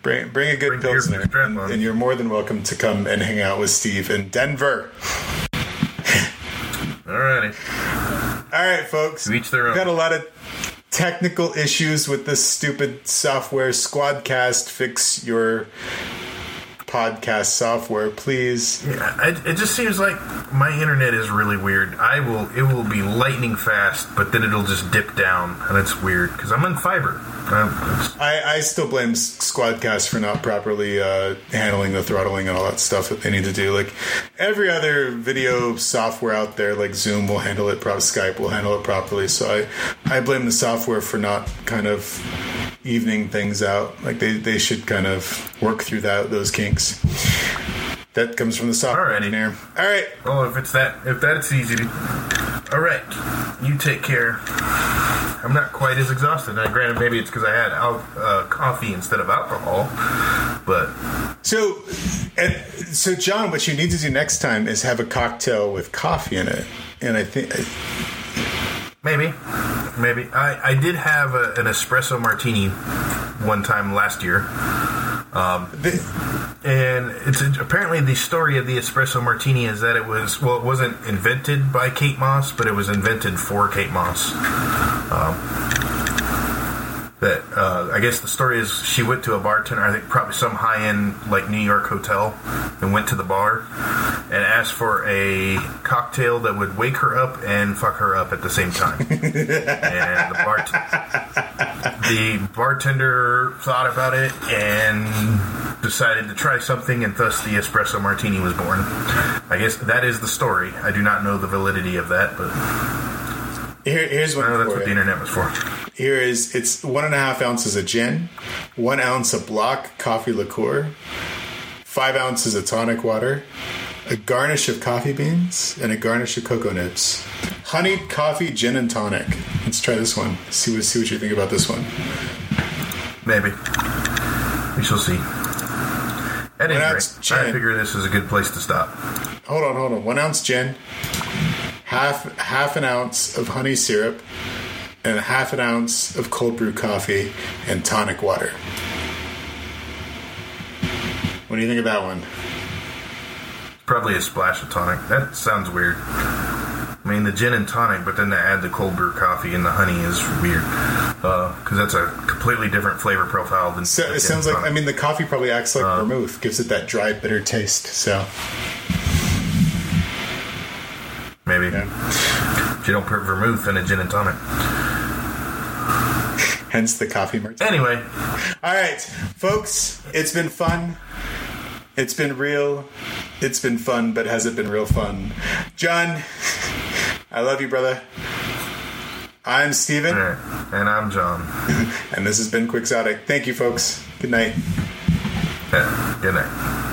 Bring bring a good Bring pilsner, strap-on. and you're more than welcome to come and hang out with Steve in Denver. Alrighty. All right, folks. To each their We've own. got a lot of technical issues with this stupid software. Squadcast, fix your podcast software, please. Yeah, it, it just seems like my internet is really weird. I will, it will be lightning fast, but then it'll just dip down, and it's weird because I'm on fiber. Um, I, I still blame Squadcast for not properly uh, handling the throttling and all that stuff that they need to do. Like every other video software out there, like Zoom will handle it, pro- Skype will handle it properly. So I, I blame the software for not kind of evening things out. Like they, they should kind of work through that those kinks. That comes from the software Alrighty. engineer. All right. well, if it's that, if that's easy to. All right, you take care. I'm not quite as exhausted. Now, granted, maybe it's because I had al- uh, coffee instead of alcohol, but So, and so John, what you need to do next time is have a cocktail with coffee in it. And I think Maybe, maybe. I, I did have a, an espresso martini one time last year, the, and it's apparently the story of the espresso martini is that it was well, it wasn't invented by Kate Moss, but it was invented for Kate Moss. Um, that uh, I guess the story is she went to a bartender, I think probably some high end like New York hotel, and went to the bar and asked for a cocktail that would wake her up and fuck her up at the same time. and the bart the bartender thought about it and decided to try something, and thus the espresso martini was born. I guess that is the story. I do not know the validity of that, but here, here's I one know that's what the internet was for. Here is it's one and a half ounces of gin, one ounce of block coffee liqueur, five ounces of tonic water, a garnish of coffee beans, and a garnish of cocoa nibs. Honeyed coffee, gin, and tonic. Let's try this one. See what see what you think about this one. Maybe we shall see. At any rate, I figure this is a good place to stop. Hold on, hold on. One ounce gin, half half an ounce of honey syrup, and half an ounce of cold brew coffee and tonic water. What do you think of that one? Probably a splash of tonic. That sounds weird. I mean, the gin and tonic, but then to add the cold brew coffee and the honey is weird. Uh, because that's a completely different flavor profile than. So it sounds like I mean the coffee probably acts like uh, vermouth, gives it that dry, bitter taste. So Maybe. yeah. If you don't put vermouth in a gin and tonic. hence the coffee martini. Anyway, All right, folks, it's been fun. It's been real. It's been fun, but has it been real fun? John, I love you, brother. I'm Steven, and I'm John. and this has been Quixotic. Thank you, folks. Good night. Yeah, good night.